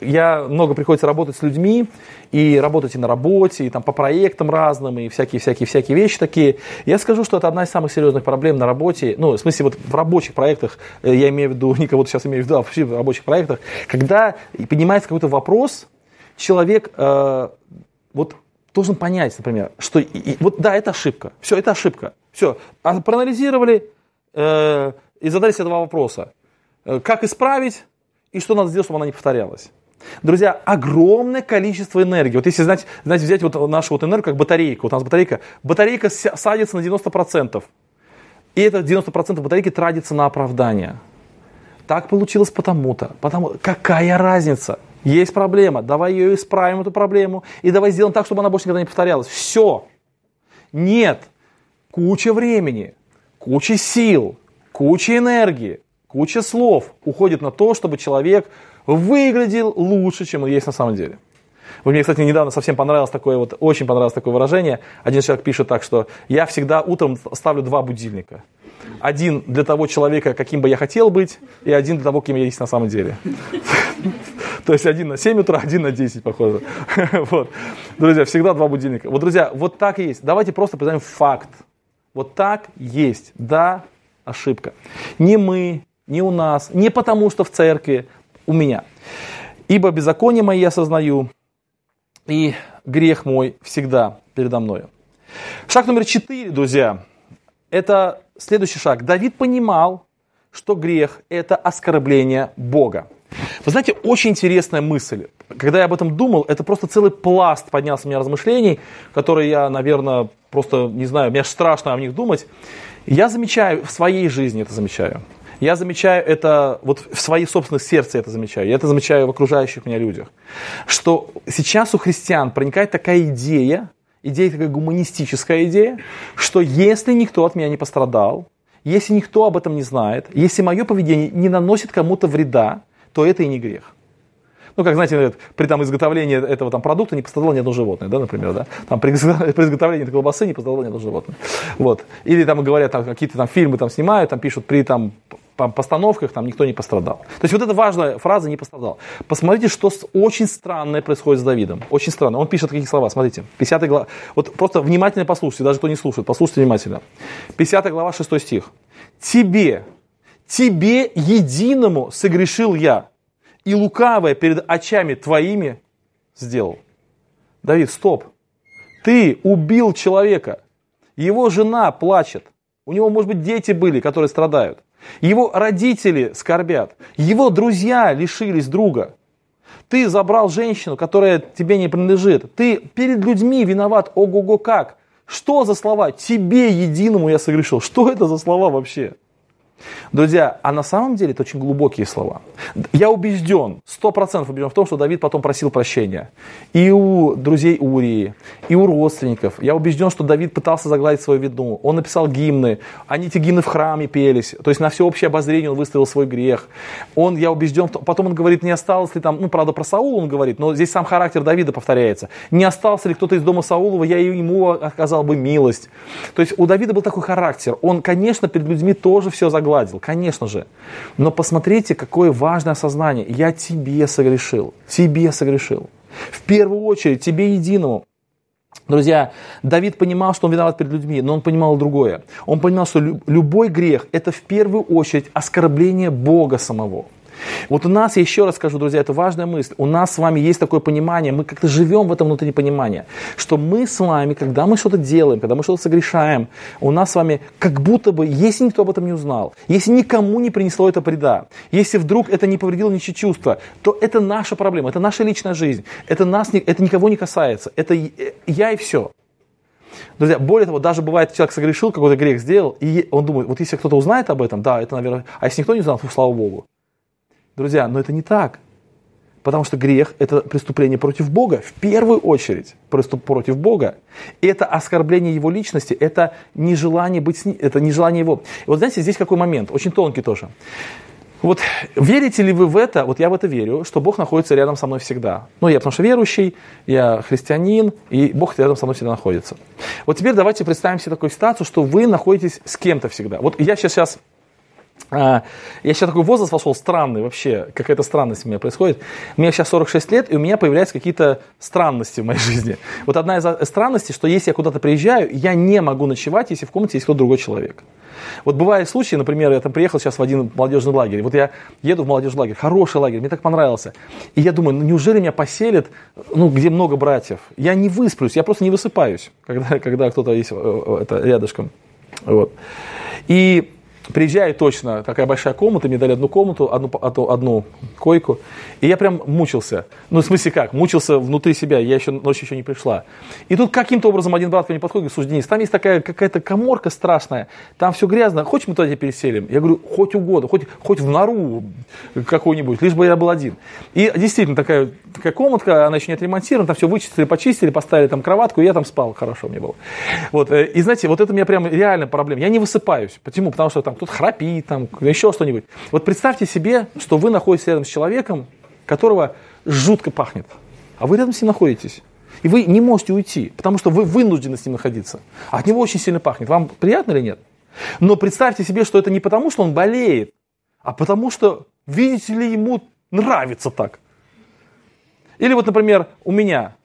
Я много приходится работать с людьми, и работать и на работе, и там по проектам разным, и всякие-всякие-всякие вещи такие. Я скажу, что это одна из самых серьезных проблем на работе, ну, в смысле, вот в рабочих проектах, э, я имею в виду, не кого-то сейчас имею в виду, а вообще в рабочих проектах, когда поднимается какой-то вопрос, человек э, вот должен понять, например, что и, вот да, это ошибка, все, это ошибка, все, а проанализировали э, и задали себе два вопроса. Э, как исправить и что надо сделать, чтобы она не повторялась. Друзья, огромное количество энергии. Вот если, знаете, знаете взять вот нашу вот энергию как батарейку, вот у нас батарейка, батарейка садится на 90%, и это 90% батарейки тратится на оправдание. Так получилось потому-то. Потому какая разница? Есть проблема, давай ее исправим, эту проблему, и давай сделаем так, чтобы она больше никогда не повторялась. Все. Нет. Куча времени, куча сил, куча энергии, Куча слов уходит на то, чтобы человек выглядел лучше, чем он есть на самом деле. Вот мне, кстати, недавно совсем понравилось такое вот, очень понравилось такое выражение. Один человек пишет так, что я всегда утром ставлю два будильника. Один для того человека, каким бы я хотел быть, и один для того, кем я есть на самом деле. То есть один на 7 утра, один на 10, похоже. Вот. Друзья, всегда два будильника. Вот, друзья, вот так и есть. Давайте просто признаем факт. Вот так есть. Да, ошибка. Не мы, не у нас, не потому что в церкви, у меня. Ибо беззаконие мои я осознаю, и грех мой всегда передо мною. Шаг номер четыре, друзья, это следующий шаг. Давид понимал, что грех – это оскорбление Бога. Вы знаете, очень интересная мысль. Когда я об этом думал, это просто целый пласт поднялся у меня размышлений, которые я, наверное, просто не знаю, мне страшно о них думать. Я замечаю, в своей жизни это замечаю. Я замечаю это, вот в своей собственной сердце это замечаю, я это замечаю в окружающих меня людях, что сейчас у христиан проникает такая идея, идея такая гуманистическая идея, что если никто от меня не пострадал, если никто об этом не знает, если мое поведение не наносит кому-то вреда, то это и не грех. Ну, как знаете, при там, изготовлении этого там, продукта не пострадало ни одно животное, да, например, да? Там, при, при изготовлении этой колбасы не пострадало ни одно животное. Вот. Или там говорят, там, какие-то там фильмы там снимают, там пишут при там, постановках там никто не пострадал. То есть вот эта важная фраза «не пострадал». Посмотрите, что очень странное происходит с Давидом. Очень странно. Он пишет какие слова, смотрите. 50 глава. Вот просто внимательно послушайте, даже кто не слушает, послушайте внимательно. 50 глава, 6 стих. «Тебе, тебе единому согрешил я, и лукавое перед очами твоими сделал». Давид, стоп. Ты убил человека. Его жена плачет. У него, может быть, дети были, которые страдают. Его родители скорбят. Его друзья лишились друга. Ты забрал женщину, которая тебе не принадлежит. Ты перед людьми виноват. Ого-го как. Что за слова? Тебе единому я согрешил. Что это за слова вообще? Друзья, а на самом деле это очень глубокие слова. Я убежден, сто процентов убежден в том, что Давид потом просил прощения. И у друзей Урии, и у родственников. Я убежден, что Давид пытался загладить свою вину. Он написал гимны, они эти гимны в храме пелись. То есть на всеобщее обозрение он выставил свой грех. Он, я убежден, потом он говорит, не осталось ли там, ну правда про Саула он говорит, но здесь сам характер Давида повторяется. Не остался ли кто-то из дома Саулова, я ему оказал бы милость. То есть у Давида был такой характер. Он, конечно, перед людьми тоже все загладил загладил, конечно же. Но посмотрите, какое важное осознание. Я тебе согрешил, тебе согрешил. В первую очередь, тебе единому. Друзья, Давид понимал, что он виноват перед людьми, но он понимал другое. Он понимал, что любой грех – это в первую очередь оскорбление Бога самого. Вот у нас, я еще раз скажу, друзья, это важная мысль, у нас с вами есть такое понимание, мы как-то живем в этом внутреннем понимании, что мы с вами, когда мы что-то делаем, когда мы что-то согрешаем, у нас с вами как будто бы, если никто об этом не узнал, если никому не принесло это вреда, если вдруг это не повредило ничьи чувства, то это наша проблема, это наша личная жизнь, это, нас, это никого не касается, это я и все. Друзья, более того, даже бывает, человек согрешил, какой-то грех сделал, и он думает, вот если кто-то узнает об этом, да, это, наверное, а если никто не узнал, то слава Богу. Друзья, но это не так. Потому что грех – это преступление против Бога, в первую очередь преступ против Бога. Это оскорбление Его личности, это нежелание, быть с ним, это нежелание Его. И вот знаете, здесь какой момент, очень тонкий тоже. Вот верите ли вы в это, вот я в это верю, что Бог находится рядом со мной всегда. Ну, я потому что верующий, я христианин, и Бог рядом со мной всегда находится. Вот теперь давайте представим себе такую ситуацию, что вы находитесь с кем-то всегда. Вот я сейчас, сейчас я сейчас такой возраст вошел странный вообще, какая-то странность у меня происходит. Мне сейчас 46 лет, и у меня появляются какие-то странности в моей жизни. Вот одна из странностей, что если я куда-то приезжаю, я не могу ночевать, если в комнате есть кто-то другой человек. Вот бывают случаи, например, я там приехал сейчас в один молодежный лагерь, вот я еду в молодежный лагерь, хороший лагерь, мне так понравился, и я думаю, ну неужели меня поселят, ну где много братьев? Я не высплюсь, я просто не высыпаюсь, когда, когда кто-то есть э, э, это, рядышком. Вот. И Приезжаю точно, такая большая комната, мне дали одну комнату, одну, одну, одну койку, и я прям мучился. Ну, в смысле как, мучился внутри себя, я еще, ночь еще не пришла. И тут каким-то образом один брат ко мне подходит и говорит, слушай, Денис, там есть такая какая-то коморка страшная, там все грязно, хочешь мы туда тебя переселим? Я говорю, хоть угодно, хоть, хоть в нору какую-нибудь, лишь бы я был один. И действительно, такая, такая комнатка, она еще не отремонтирована, там все вычистили, почистили, поставили там кроватку, и я там спал, хорошо мне было. Вот, э, и знаете, вот это у меня прям реально проблема. Я не высыпаюсь. Почему? Потому что там кто-то храпит, там, еще что-нибудь. Вот представьте себе, что вы находитесь рядом с человеком, которого жутко пахнет, а вы рядом с ним находитесь. И вы не можете уйти, потому что вы вынуждены с ним находиться. А от него очень сильно пахнет. Вам приятно или нет? Но представьте себе, что это не потому, что он болеет, а потому что, видите ли, ему нравится так. Или вот, например, у меня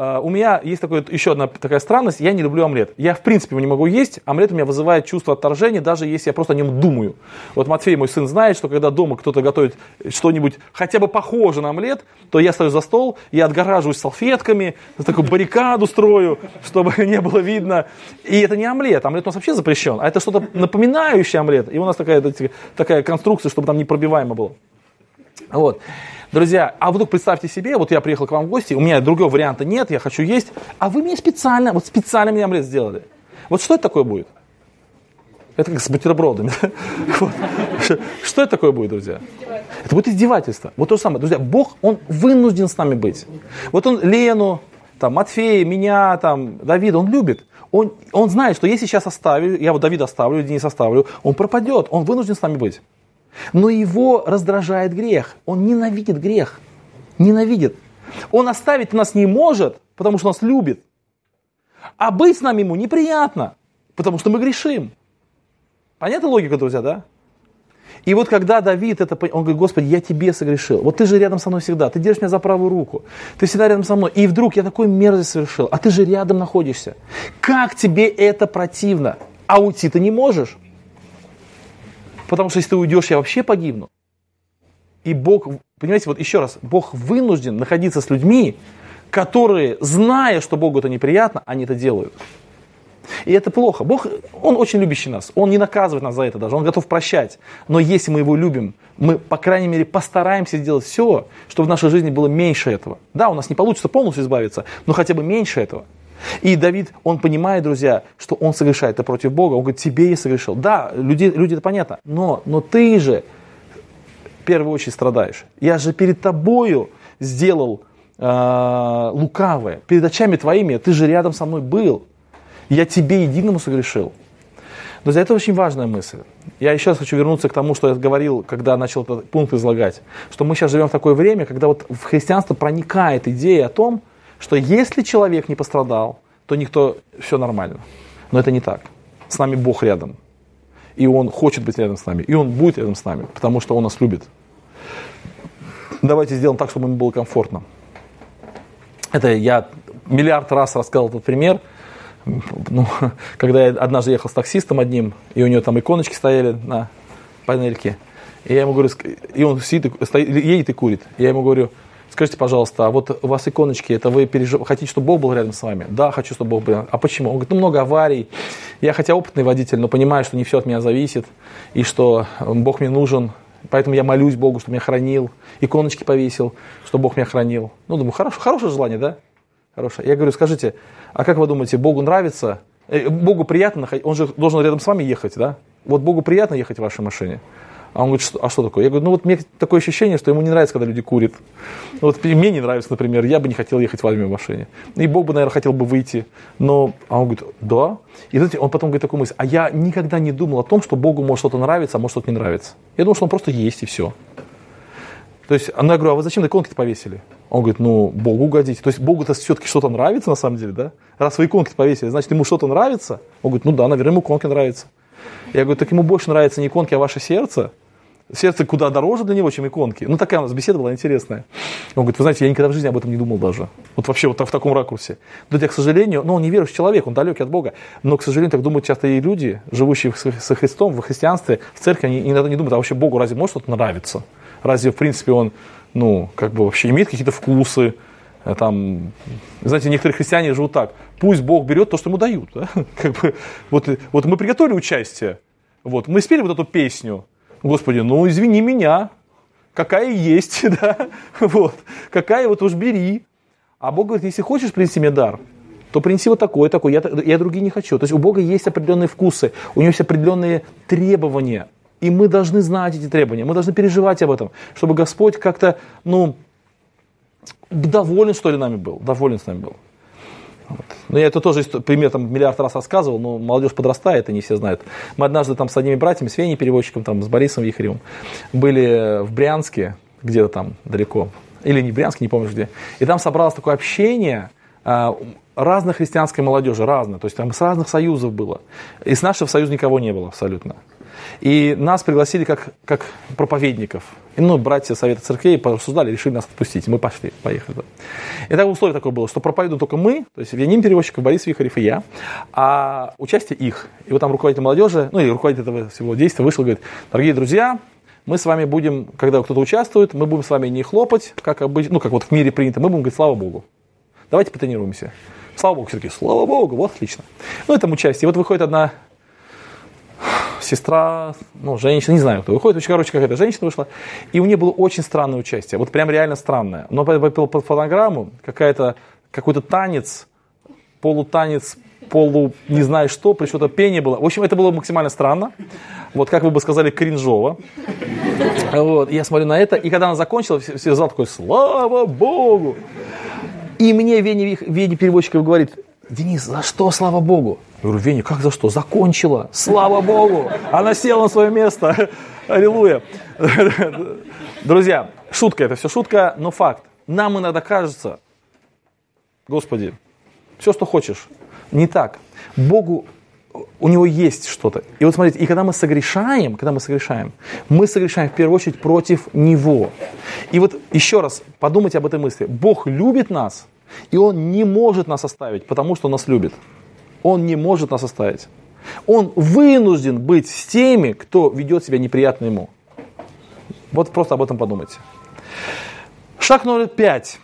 у меня есть такой, еще одна такая странность, я не люблю омлет. Я в принципе его не могу есть, омлет у меня вызывает чувство отторжения, даже если я просто о нем думаю. Вот Матфей, мой сын, знает, что когда дома кто-то готовит что-нибудь хотя бы похоже на омлет, то я стою за стол, я отгораживаюсь салфетками, такую баррикаду строю, чтобы не было видно. И это не омлет, омлет у нас вообще запрещен, а это что-то напоминающее омлет. И у нас такая, такая конструкция, чтобы там непробиваемо было. Вот. Друзья, а вдруг представьте себе, вот я приехал к вам в гости, у меня другого варианта нет, я хочу есть, а вы мне специально, вот специально мне омлет сделали. Вот что это такое будет? Это как с бутербродами. Что это такое будет, друзья? Это будет издевательство. Вот то же самое. Друзья, Бог, Он вынужден с нами быть. Вот Он Лену, там, Матфея, меня, там, Давида, Он любит. Он, он знает, что если сейчас оставлю, я вот Давида оставлю, Денис оставлю, он пропадет, он вынужден с нами быть. Но его раздражает грех. Он ненавидит грех. Ненавидит. Он оставить нас не может, потому что нас любит. А быть с нами ему неприятно, потому что мы грешим. Понятна логика, друзья, да? И вот когда Давид это он говорит, Господи, я тебе согрешил. Вот ты же рядом со мной всегда, ты держишь меня за правую руку, ты всегда рядом со мной. И вдруг я такой мерзость совершил, а ты же рядом находишься. Как тебе это противно? А уйти ты не можешь. Потому что если ты уйдешь, я вообще погибну. И Бог, понимаете, вот еще раз, Бог вынужден находиться с людьми, которые, зная, что Богу это неприятно, они это делают. И это плохо. Бог, Он очень любящий нас. Он не наказывает нас за это даже. Он готов прощать. Но если мы Его любим, мы, по крайней мере, постараемся сделать все, чтобы в нашей жизни было меньше этого. Да, у нас не получится полностью избавиться, но хотя бы меньше этого. И Давид, он понимает, друзья, что он согрешает это против Бога. Он говорит, тебе я согрешил. Да, люди, люди это понятно, но, но ты же в первую очередь страдаешь. Я же перед тобою сделал э, лукавое. Перед очами твоими ты же рядом со мной был. Я тебе единому согрешил. Друзья, это очень важная мысль. Я еще раз хочу вернуться к тому, что я говорил, когда начал этот пункт излагать, что мы сейчас живем в такое время, когда вот в христианство проникает идея о том, что если человек не пострадал, то никто, все нормально. Но это не так. С нами Бог рядом. И Он хочет быть рядом с нами. И Он будет рядом с нами, потому что Он нас любит. Давайте сделаем так, чтобы ему было комфортно. Это я миллиард раз рассказал этот пример. Ну, когда я однажды ехал с таксистом одним, и у него там иконочки стояли на панельке, и я ему говорю, и он сидит, стоит, едет и курит. Я ему говорю, скажите, пожалуйста, а вот у вас иконочки, это вы пережив... хотите, чтобы Бог был рядом с вами? Да, хочу, чтобы Бог был. А почему? Он говорит, ну много аварий. Я хотя опытный водитель, но понимаю, что не все от меня зависит, и что Бог мне нужен, Поэтому я молюсь Богу, чтобы меня хранил, иконочки повесил, чтобы Бог меня хранил. Ну, думаю, хорошо, хорошее желание, да? Хорошее. Я говорю, скажите, а как вы думаете, Богу нравится? Э, Богу приятно, он же должен рядом с вами ехать, да? Вот Богу приятно ехать в вашей машине? А он говорит, что, а что такое? Я говорю, ну вот мне такое ощущение, что ему не нравится, когда люди курят. Ну, вот мне не нравится, например, я бы не хотел ехать в вами в машине. И Бог бы, наверное, хотел бы выйти. Но, а он говорит, да. И знаете, он потом говорит такую мысль, а я никогда не думал о том, что Богу может что-то нравиться, а может что-то не нравится. Я думал, что он просто есть и все. То есть, ну, я говорю, а вы зачем иконки-то повесили? Он говорит, ну, Богу угодите. То есть, Богу-то все-таки что-то нравится на самом деле, да? Раз вы иконки повесили, значит, ему что-то нравится? Он говорит, ну да, наверное, ему иконки нравятся. Я говорю, так ему больше нравится не иконки, а ваше сердце? Сердце куда дороже для него, чем иконки. Ну, такая у нас беседа была интересная. Он говорит, вы знаете, я никогда в жизни об этом не думал даже. Вот вообще вот в таком ракурсе. Но я, к сожалению, ну, он не верующий человек, он далекий от Бога. Но, к сожалению, так думают часто и люди, живущие со Христом, в христианстве, в церкви, они иногда не думают, а вообще Богу разве может что-то нравиться? Разве, в принципе, он, ну, как бы вообще имеет какие-то вкусы? Э, там, знаете, некоторые христиане живут так. Пусть Бог берет то, что ему дают. Да? Как бы, вот, вот мы приготовили участие, вот, мы спели вот эту песню, Господи, ну извини меня, какая есть, да, вот, какая вот уж бери. А Бог говорит, если хочешь принести мне дар, то принеси вот такой, такой, я, я другие не хочу. То есть у Бога есть определенные вкусы, у него есть определенные требования, и мы должны знать эти требования, мы должны переживать об этом, чтобы Господь как-то, ну, доволен, что ли, нами был, доволен с нами был. Вот. Ну, я это тоже пример там миллиард раз рассказывал, но молодежь подрастает, и не все знают. Мы однажды там с одними братьями, с Веней переводчиком, там, с Борисом Вихаревым, были в Брянске, где-то там далеко, или не Брянске, не помню где. И там собралось такое общение а, разной христианской молодежи, разной. То есть там с разных союзов было. И с нашего союза никого не было абсолютно. И нас пригласили как, как проповедников. И, ну, братья Совета Церквей порассуждали, решили нас отпустить. Мы пошли, поехали. И так условие такое было, что проповедуем только мы, то есть Веним Перевозчиков, Борис Вихарев и я, а участие их. И вот там руководитель молодежи, ну, и руководитель этого всего действия вышел и говорит, дорогие друзья, мы с вами будем, когда кто-то участвует, мы будем с вами не хлопать, как обычно, ну, как вот в мире принято, мы будем говорить, слава Богу. Давайте потренируемся. Слава Богу, Сергей, слава Богу, вот отлично. Ну, это участие. И вот выходит одна сестра, ну, женщина, не знаю, кто выходит, очень, короче, какая-то женщина вышла, и у нее было очень странное участие, вот прям реально странное. Но по, по, по фонограмму какая-то, какой-то танец, полутанец, полу, не знаю что, при что-то пение было. В общем, это было максимально странно. Вот, как вы бы сказали, кринжово. Вот, я смотрю на это, и когда она закончила, все, все зал такой, слава богу. И мне Веня, Веня переводчиков говорит, Денис, за что, слава богу? Я говорю, Веня, как за что? Закончила. Слава Богу. Она села на свое место. Аллилуйя. Друзья, шутка, это все шутка, но факт. Нам иногда кажется, Господи, все, что хочешь. Не так. Богу у него есть что-то. И вот смотрите, и когда мы согрешаем, когда мы согрешаем, мы согрешаем в первую очередь против него. И вот еще раз подумайте об этой мысли. Бог любит нас, и Он не может нас оставить, потому что нас любит. Он не может нас оставить. Он вынужден быть с теми, кто ведет себя неприятно ему. Вот просто об этом подумайте. Шаг номер пять.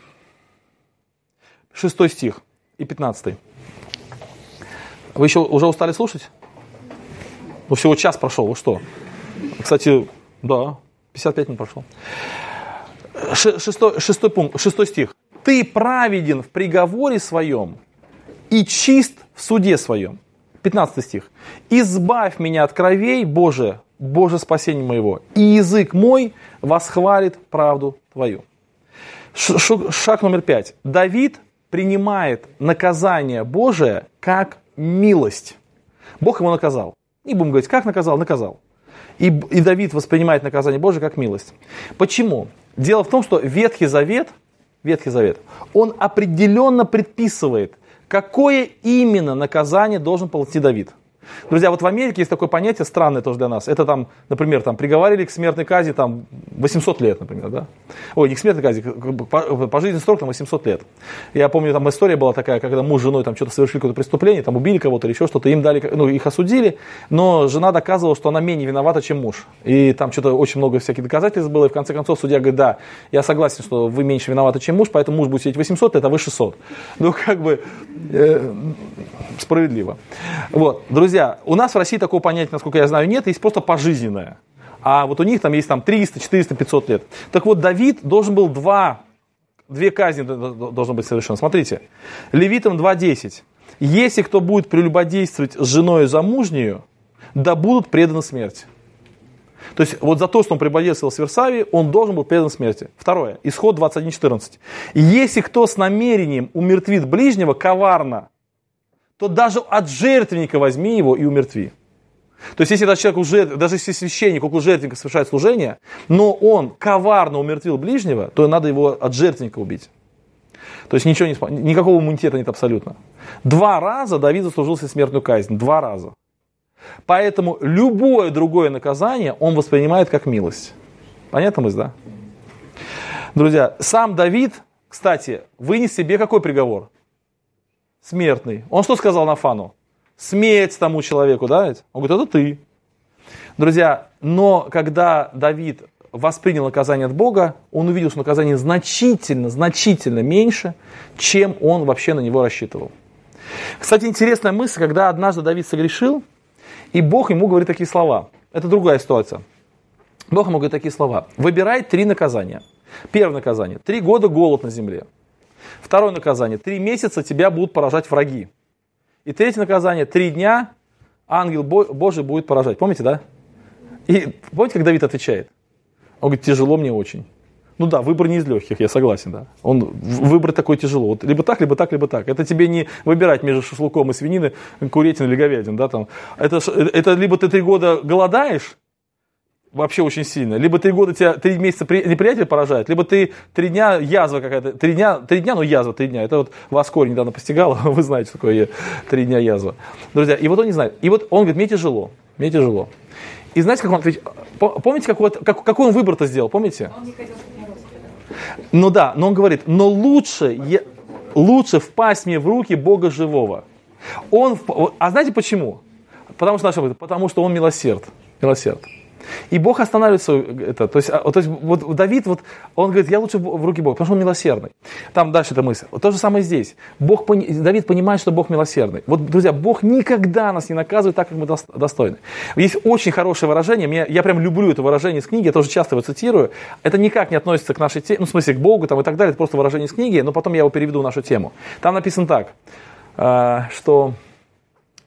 Шестой стих и пятнадцатый. Вы еще уже устали слушать? Ну, всего час прошел, вы что? Кстати, да, 55 минут прошел. Шестой, шестой пункт, шестой стих. Ты праведен в приговоре своем и чист в суде своем. 15 стих. «Избавь меня от кровей, Боже, Боже спасение моего, и язык мой восхвалит правду Твою». Шаг номер пять. Давид принимает наказание Божие как милость. Бог ему наказал. Не будем говорить, как наказал, наказал. И, и Давид воспринимает наказание Божие как милость. Почему? Дело в том, что Ветхий Завет, Ветхий Завет, он определенно предписывает – Какое именно наказание должен получить Давид? Друзья, вот в Америке есть такое понятие странное тоже для нас. Это там, например, там приговаривали к смертной казни там 800 лет, например, да? Ой, не к смертной казни, пожизненный срок там 800 лет. Я помню, там история была такая, когда муж с женой там что-то совершили какое-то преступление, там убили кого-то или еще что-то, им дали, ну, их осудили, но жена доказывала, что она менее виновата, чем муж. И там что-то очень много всяких доказательств было, и в конце концов судья говорит, да, я согласен, что вы меньше виноваты, чем муж, поэтому муж будет сидеть 800 лет, а вы 600. Ну, как бы э, справедливо. Вот, друзья, у нас в России такого понятия, насколько я знаю, нет, есть просто пожизненное. А вот у них там есть там 300, 400, 500 лет. Так вот, Давид должен был два, две казни должно быть совершено. Смотрите, Левитам 2.10. Если кто будет прелюбодействовать с женой замужнюю, да будут преданы смерти. То есть вот за то, что он прелюбодействовал с Версавией, он должен был предан смерти. Второе. Исход 21.14. Если кто с намерением умертвит ближнего коварно, то даже от жертвенника возьми его и умертви. То есть, если этот человек уже, даже если священник около жертвенника совершает служение, но он коварно умертвил ближнего, то надо его от жертвенника убить. То есть ничего не, никакого иммунитета нет абсолютно. Два раза Давид заслужил себе смертную казнь. Два раза. Поэтому любое другое наказание он воспринимает как милость. Понятно мысль, да? Друзья, сам Давид, кстати, вынес себе какой приговор? Смертный. Он что сказал Нафану? Смерть тому человеку, да? Он говорит, это ты. Друзья, но когда Давид воспринял наказание от Бога, он увидел, что наказание значительно, значительно меньше, чем он вообще на него рассчитывал. Кстати, интересная мысль, когда однажды Давид согрешил, и Бог ему говорит такие слова. Это другая ситуация. Бог ему говорит такие слова. Выбирай три наказания. Первое наказание. Три года голод на земле. Второе наказание. Три месяца тебя будут поражать враги. И третье наказание. Три дня ангел Божий будет поражать. Помните, да? И помните, как Давид отвечает? Он говорит, тяжело мне очень. Ну да, выбор не из легких, я согласен, да. Он, выбрать такой тяжело. Вот либо так, либо так, либо так. Это тебе не выбирать между шашлыком и свинины, курятиной или говядин, да, там. Это, это либо ты три года голодаешь, вообще очень сильно. Либо три года тебя, три месяца неприятель поражает, либо ты три дня язва какая-то, три дня, три дня, ну язва три дня. Это вот вас корень недавно постигал, вы знаете, что такое три дня язва. Друзья, и вот он не знает. И вот он говорит, мне тяжело, мне тяжело. И знаете, как он ответил? Помните, какой, как, какой он выбор-то сделал, помните? Он не хотел, ну да, но он говорит, но лучше, лучше впасть мне в руки Бога живого. Он, а знаете почему? Потому что, потому что он милосерд. милосерд. И Бог останавливается это. То есть, а, то есть вот Давид, вот, он говорит, я лучше в руки Бога, потому что он милосердный. Там дальше эта мысль. То же самое здесь. Бог, Давид понимает, что Бог милосердный. Вот, друзья, Бог никогда нас не наказывает так, как мы достойны. Есть очень хорошее выражение, мне, я прям люблю это выражение из книги, я тоже часто его цитирую. Это никак не относится к нашей теме, ну, в смысле, к Богу там, и так далее, это просто выражение из книги, но потом я его переведу в нашу тему. Там написано так, э, что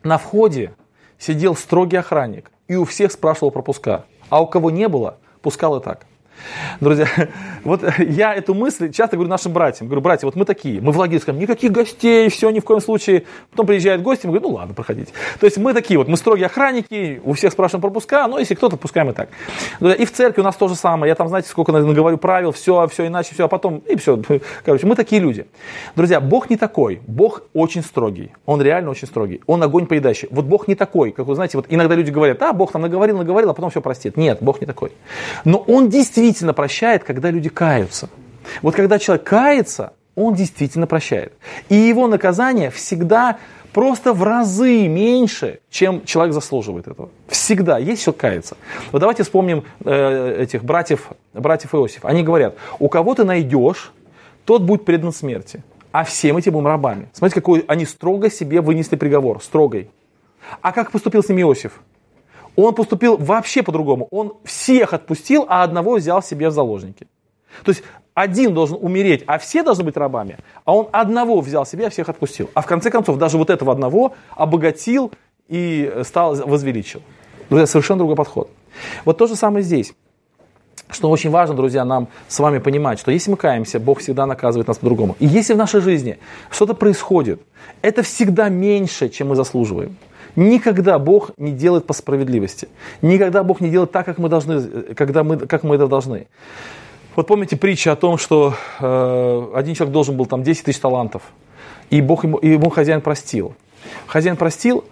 на входе сидел строгий охранник и у всех спрашивал пропуска. А у кого не было, пускал и так. Друзья, вот я эту мысль часто говорю нашим братьям. Говорю, братья, вот мы такие, мы в лагере скажем, никаких гостей, все, ни в коем случае. Потом приезжают гости, мы говорим, ну ладно, проходите. То есть мы такие вот, мы строгие охранники, у всех спрашиваем пропуска, но если кто-то, пускаем и так. И в церкви у нас то же самое. Я там, знаете, сколько наговорю правил, все, все иначе, все, а потом, и все. Короче, мы такие люди. Друзья, Бог не такой. Бог очень строгий. Он реально очень строгий. Он огонь поедающий. Вот Бог не такой, как вы знаете, вот иногда люди говорят, а, Бог там наговорил, наговорил, а потом все простит. Нет, Бог не такой. Но Он действительно прощает, когда люди каются. Вот когда человек кается, он действительно прощает. И его наказание всегда просто в разы меньше, чем человек заслуживает этого. Всегда есть все каяться. Вот давайте вспомним э, этих братьев, братьев Иосиф. Они говорят, у кого ты найдешь, тот будет предан смерти. А всем этим будем рабами. Смотрите, какой они строго себе вынесли приговор. Строгой. А как поступил с ним Иосиф? Он поступил вообще по-другому. Он всех отпустил, а одного взял себе в заложники. То есть один должен умереть, а все должны быть рабами. А он одного взял себе, а всех отпустил. А в конце концов даже вот этого одного обогатил и стал возвеличил. Друзья, совершенно другой подход. Вот то же самое здесь. Что очень важно, друзья, нам с вами понимать, что если мы каемся, Бог всегда наказывает нас по-другому. И если в нашей жизни что-то происходит, это всегда меньше, чем мы заслуживаем. Никогда Бог не делает по справедливости. Никогда Бог не делает так, как мы должны, когда мы, как мы это должны. Вот помните притчу о том, что э, один человек должен был там 10 тысяч талантов, и Бог ему, и ему хозяин простил. Хозяин простил,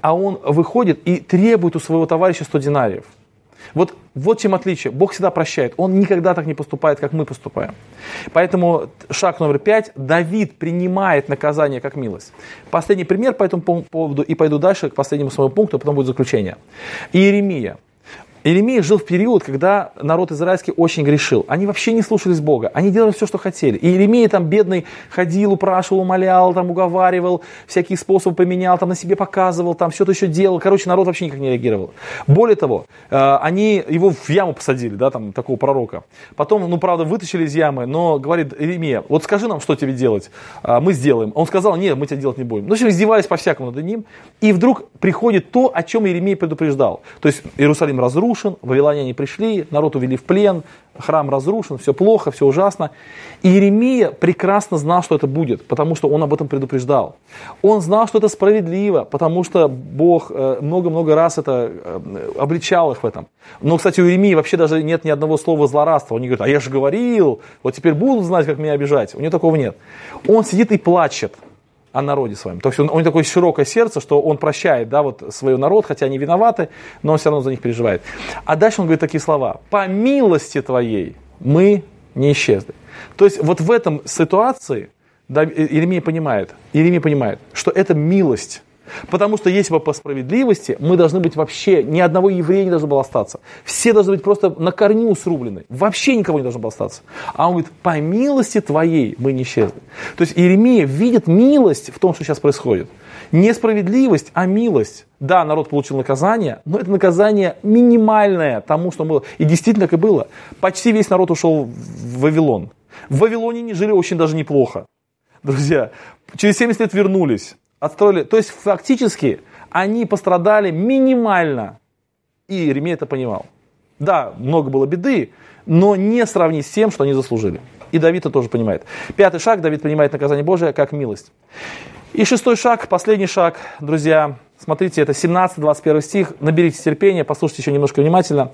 а он выходит и требует у своего товарища 100 динариев. Вот, вот чем отличие. Бог всегда прощает. Он никогда так не поступает, как мы поступаем. Поэтому шаг номер пять. Давид принимает наказание как милость. Последний пример по этому поводу и пойду дальше к последнему своему пункту, а потом будет заключение. Иеремия. Иеремия жил в период, когда народ израильский очень грешил. Они вообще не слушались Бога. Они делали все, что хотели. И Иеремия там бедный ходил, упрашивал, умолял, там уговаривал, всякие способы поменял, там на себе показывал, там все это еще делал. Короче, народ вообще никак не реагировал. Более того, э, они его в яму посадили, да, там такого пророка. Потом, ну, правда, вытащили из ямы, но говорит Иеремия, вот скажи нам, что тебе делать, э, мы сделаем. Он сказал, нет, мы тебя делать не будем. Ну, все издевались по-всякому над ним. И вдруг приходит то, о чем Иеремия предупреждал. То есть Иерусалим разрушен, разрушен, вавилоняне пришли, народ увели в плен, храм разрушен, все плохо, все ужасно. И Иеремия прекрасно знал, что это будет, потому что он об этом предупреждал. Он знал, что это справедливо, потому что Бог э, много-много раз это э, обличал их в этом. Но, кстати, у Иеремии вообще даже нет ни одного слова злорадства. Он не говорит, а я же говорил, вот теперь будут знать, как меня обижать. У него такого нет. Он сидит и плачет о народе своем. То есть он, у него такое широкое сердце, что он прощает, да, вот свой народ, хотя они виноваты, но он все равно за них переживает. А дальше он говорит такие слова. По милости твоей мы не исчезли. То есть вот в этом ситуации да, Иеремия понимает, Иеремия понимает, что это милость Потому что если бы по справедливости, мы должны быть вообще, ни одного еврея не должно было остаться. Все должны быть просто на корню срублены. Вообще никого не должно было остаться. А он говорит, по милости твоей мы не исчезли. То есть Иеремия видит милость в том, что сейчас происходит. Не справедливость, а милость. Да, народ получил наказание, но это наказание минимальное тому, что было. И действительно так и было. Почти весь народ ушел в Вавилон. В Вавилоне не жили очень даже неплохо. Друзья, через 70 лет вернулись отстроили. То есть фактически они пострадали минимально. И Иеремия это понимал. Да, много было беды, но не сравнить с тем, что они заслужили. И Давид это тоже понимает. Пятый шаг, Давид понимает наказание Божие как милость. И шестой шаг, последний шаг, друзья, смотрите, это 17-21 стих, наберите терпения, послушайте еще немножко внимательно.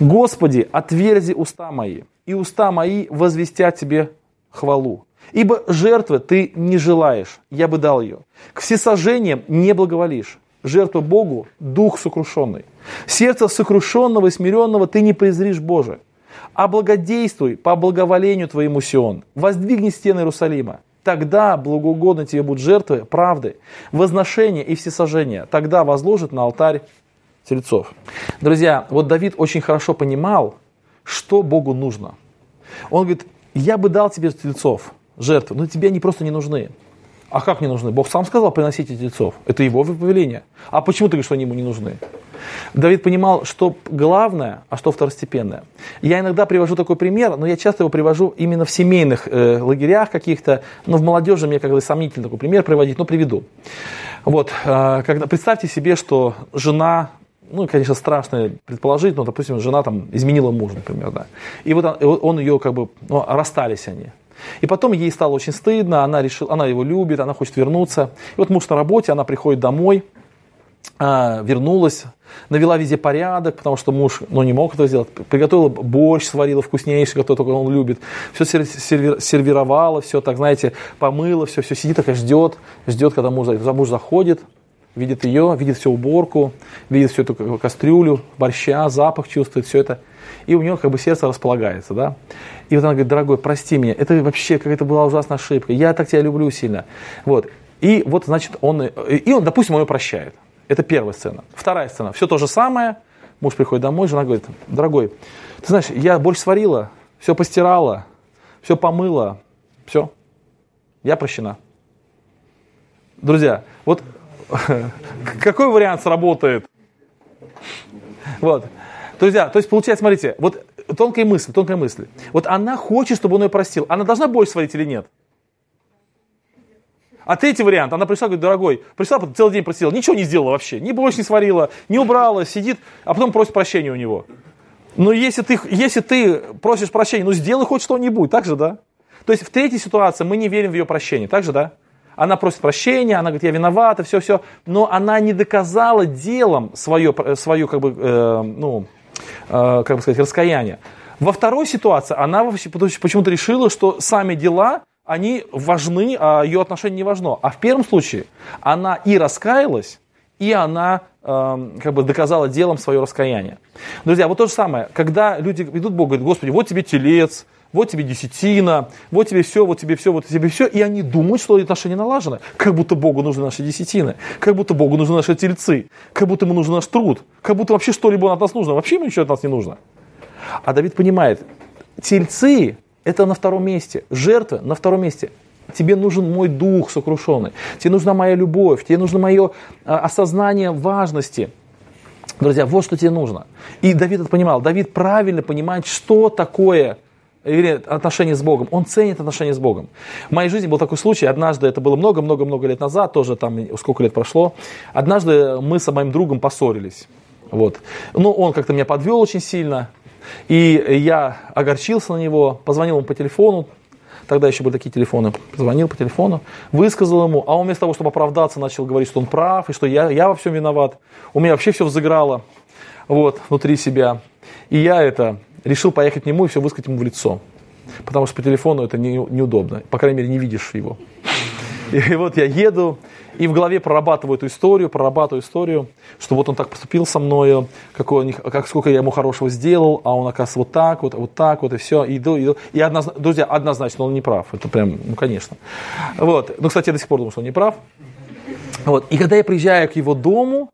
«Господи, отверзи уста мои, и уста мои возвестят тебе хвалу. Ибо жертвы ты не желаешь, я бы дал ее. К всесожжениям не благоволишь. Жертва Богу – дух сокрушенный. Сердце сокрушенного и смиренного ты не презришь, Боже. А благодействуй по благоволению твоему, Сион. Воздвигни стены Иерусалима. Тогда благоугодны тебе будут жертвы правды, возношения и всесожжения. Тогда возложат на алтарь тельцов. Друзья, вот Давид очень хорошо понимал, что Богу нужно. Он говорит, я бы дал тебе тельцов, жертвы, но тебе они просто не нужны. А как не нужны? Бог сам сказал приносите тельцов. Это его повеление. А почему ты говоришь, что они ему не нужны? Давид понимал, что главное, а что второстепенное. Я иногда привожу такой пример, но я часто его привожу именно в семейных э, лагерях каких-то, но в молодежи мне как бы сомнительно такой пример приводить, но приведу. Вот, э, когда, представьте себе, что жена ну, конечно, страшно предположить, но, допустим, жена там изменила мужа, например, да. И вот он, он ее как бы, ну, расстались они. И потом ей стало очень стыдно, она, решила, она его любит, она хочет вернуться. И вот муж на работе, она приходит домой, а, вернулась, навела везде порядок, потому что муж ну, не мог это сделать. Приготовила борщ, сварила вкуснейший, который только он любит. Все серви- сервировала, все так, знаете, помыла, все, все сидит, такая ждет, ждет, когда муж, муж заходит, видит ее, видит всю уборку, видит всю эту кастрюлю, борща, запах чувствует, все это. И у нее как бы сердце располагается, да. И вот она говорит, дорогой, прости меня, это вообще какая-то была ужасная ошибка, я так тебя люблю сильно. Вот. И вот, значит, он, и он, допустим, он ее прощает. Это первая сцена. Вторая сцена. Все то же самое. Муж приходит домой, жена говорит, дорогой, ты знаешь, я больше сварила, все постирала, все помыла, все, я прощена. Друзья, вот какой вариант сработает? Вот. Друзья, то есть получается, смотрите, вот тонкая мысль, тонкая мысль. Вот она хочет, чтобы он ее простил. Она должна больше сварить или нет? А третий вариант, она пришла, говорит, дорогой, пришла, целый день просила, ничего не сделала вообще, ни борщ не сварила, не убрала, сидит, а потом просит прощения у него. Но если ты, если ты просишь прощения, ну сделай хоть что-нибудь, так же, да? То есть в третьей ситуации мы не верим в ее прощение, так же, да? Она просит прощения, она говорит, я виновата, все-все, но она не доказала делом свое, свое как бы, э, ну, как бы сказать, раскаяние. Во второй ситуации она почему-то решила, что сами дела, они важны, а ее отношение не важно. А в первом случае она и раскаялась, и она э, как бы доказала делом свое раскаяние. Друзья, вот то же самое, когда люди идут к Богу, говорят, Господи, вот тебе телец, вот тебе десятина, вот тебе все, вот тебе все, вот тебе все, и они думают, что отношения налажены, как будто Богу нужны наши десятины, как будто Богу нужны наши тельцы, как будто ему нужен наш труд, как будто вообще что-либо от нас нужно, вообще ему ничего от нас не нужно. А Давид понимает, тельцы – это на втором месте, жертвы на втором месте. Тебе нужен мой дух сокрушенный, тебе нужна моя любовь, тебе нужно мое а, осознание важности. Друзья, вот что тебе нужно. И Давид это понимал. Давид правильно понимает, что такое или отношения с Богом. Он ценит отношения с Богом. В моей жизни был такой случай. Однажды, это было много-много-много лет назад, тоже там сколько лет прошло. Однажды мы с моим другом поссорились. Вот. Ну, он как-то меня подвел очень сильно. И я огорчился на него, позвонил ему по телефону, тогда еще были такие телефоны, позвонил по телефону, высказал ему, а он вместо того, чтобы оправдаться, начал говорить, что он прав, и что я, я во всем виноват. У меня вообще все взыграло вот, внутри себя. И я это решил поехать к нему и все высказать ему в лицо. Потому что по телефону это не, неудобно. По крайней мере, не видишь его. И вот я еду, и в голове прорабатываю эту историю, прорабатываю историю, что вот он так поступил со мной, какой, как, сколько я ему хорошего сделал, а он, оказывается, вот так, вот, вот так, вот, и все. И иду, иду. И однозначно, друзья, однозначно он не прав. Это прям, ну, конечно. Вот. Ну, кстати, я до сих пор думаю, что он не прав. Вот. И когда я приезжаю к его дому,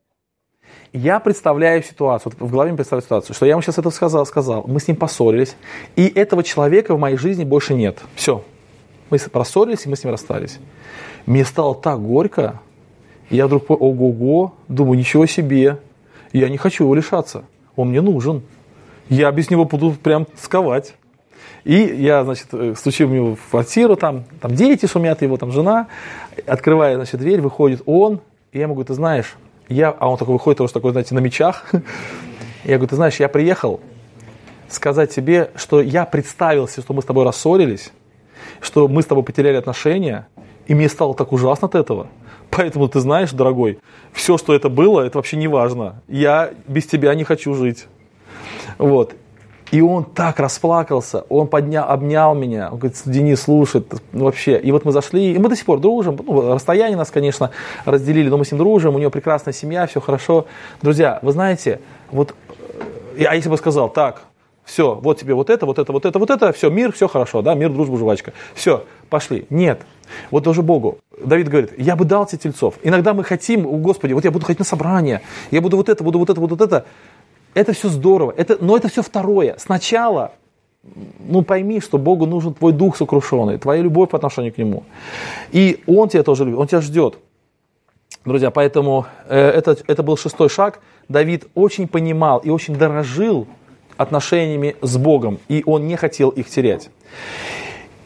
я представляю ситуацию, вот в голове представляю ситуацию, что я ему сейчас это сказал, сказал, мы с ним поссорились, и этого человека в моей жизни больше нет. Все. Мы поссорились, и мы с ним расстались. Мне стало так горько, я вдруг, ого-го, думаю, ничего себе, я не хочу его лишаться, он мне нужен. Я без него буду прям сковать. И я, значит, э, стучу в него в квартиру, там, там дети шумят, его там жена, открываю, значит, дверь, выходит он, и я ему говорю, ты знаешь, я, а он такой выходит, тоже такой, знаете, на мечах. Я говорю, ты знаешь, я приехал сказать тебе, что я представился, что мы с тобой рассорились, что мы с тобой потеряли отношения, и мне стало так ужасно от этого. Поэтому ты знаешь, дорогой, все, что это было, это вообще не важно. Я без тебя не хочу жить. Вот. И он так расплакался, он поднял, обнял меня, он говорит, Денис, слушай, вообще. И вот мы зашли, и мы до сих пор дружим, ну, расстояние нас, конечно, разделили, но мы с ним дружим, у него прекрасная семья, все хорошо. Друзья, вы знаете, вот, а если бы сказал, так, все, вот тебе вот это, вот это, вот это, вот это, все, мир, все хорошо, да, мир, дружба, жвачка. Все, пошли. Нет. Вот даже Богу. Давид говорит, я бы дал тебе тельцов. Иногда мы хотим, о Господи, вот я буду ходить на собрание, я буду вот это, буду вот это, вот, вот это. Это все здорово, это, но это все второе. Сначала, ну пойми, что Богу нужен твой дух сокрушенный, твоя любовь по отношению к Нему. И Он тебя тоже любит, Он тебя ждет. Друзья, поэтому э, это, это был шестой шаг. Давид очень понимал и очень дорожил отношениями с Богом, и он не хотел их терять.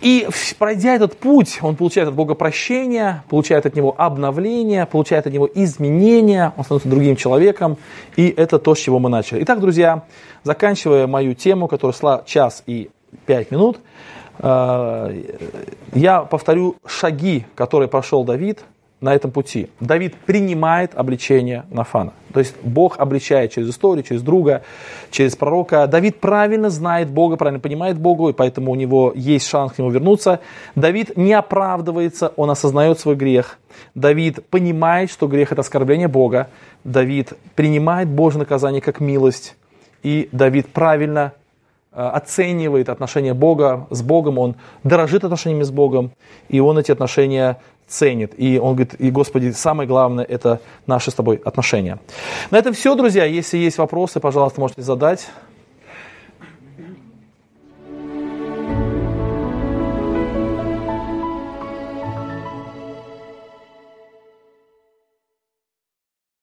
И пройдя этот путь, он получает от Бога прощение, получает от Него обновление, получает от Него изменения, он становится другим человеком, и это то, с чего мы начали. Итак, друзья, заканчивая мою тему, которая шла час и пять минут, э, я повторю шаги, которые прошел Давид – на этом пути. Давид принимает обличение Нафана. То есть Бог обличает через историю, через друга, через пророка. Давид правильно знает Бога, правильно понимает Бога, и поэтому у него есть шанс к нему вернуться. Давид не оправдывается, он осознает свой грех. Давид понимает, что грех это оскорбление Бога. Давид принимает Божье наказание как милость. И Давид правильно э, оценивает отношения Бога с Богом, он дорожит отношениями с Богом, и он эти отношения ценит. И он говорит, и Господи, самое главное, это наши с тобой отношения. На этом все, друзья. Если есть вопросы, пожалуйста, можете задать.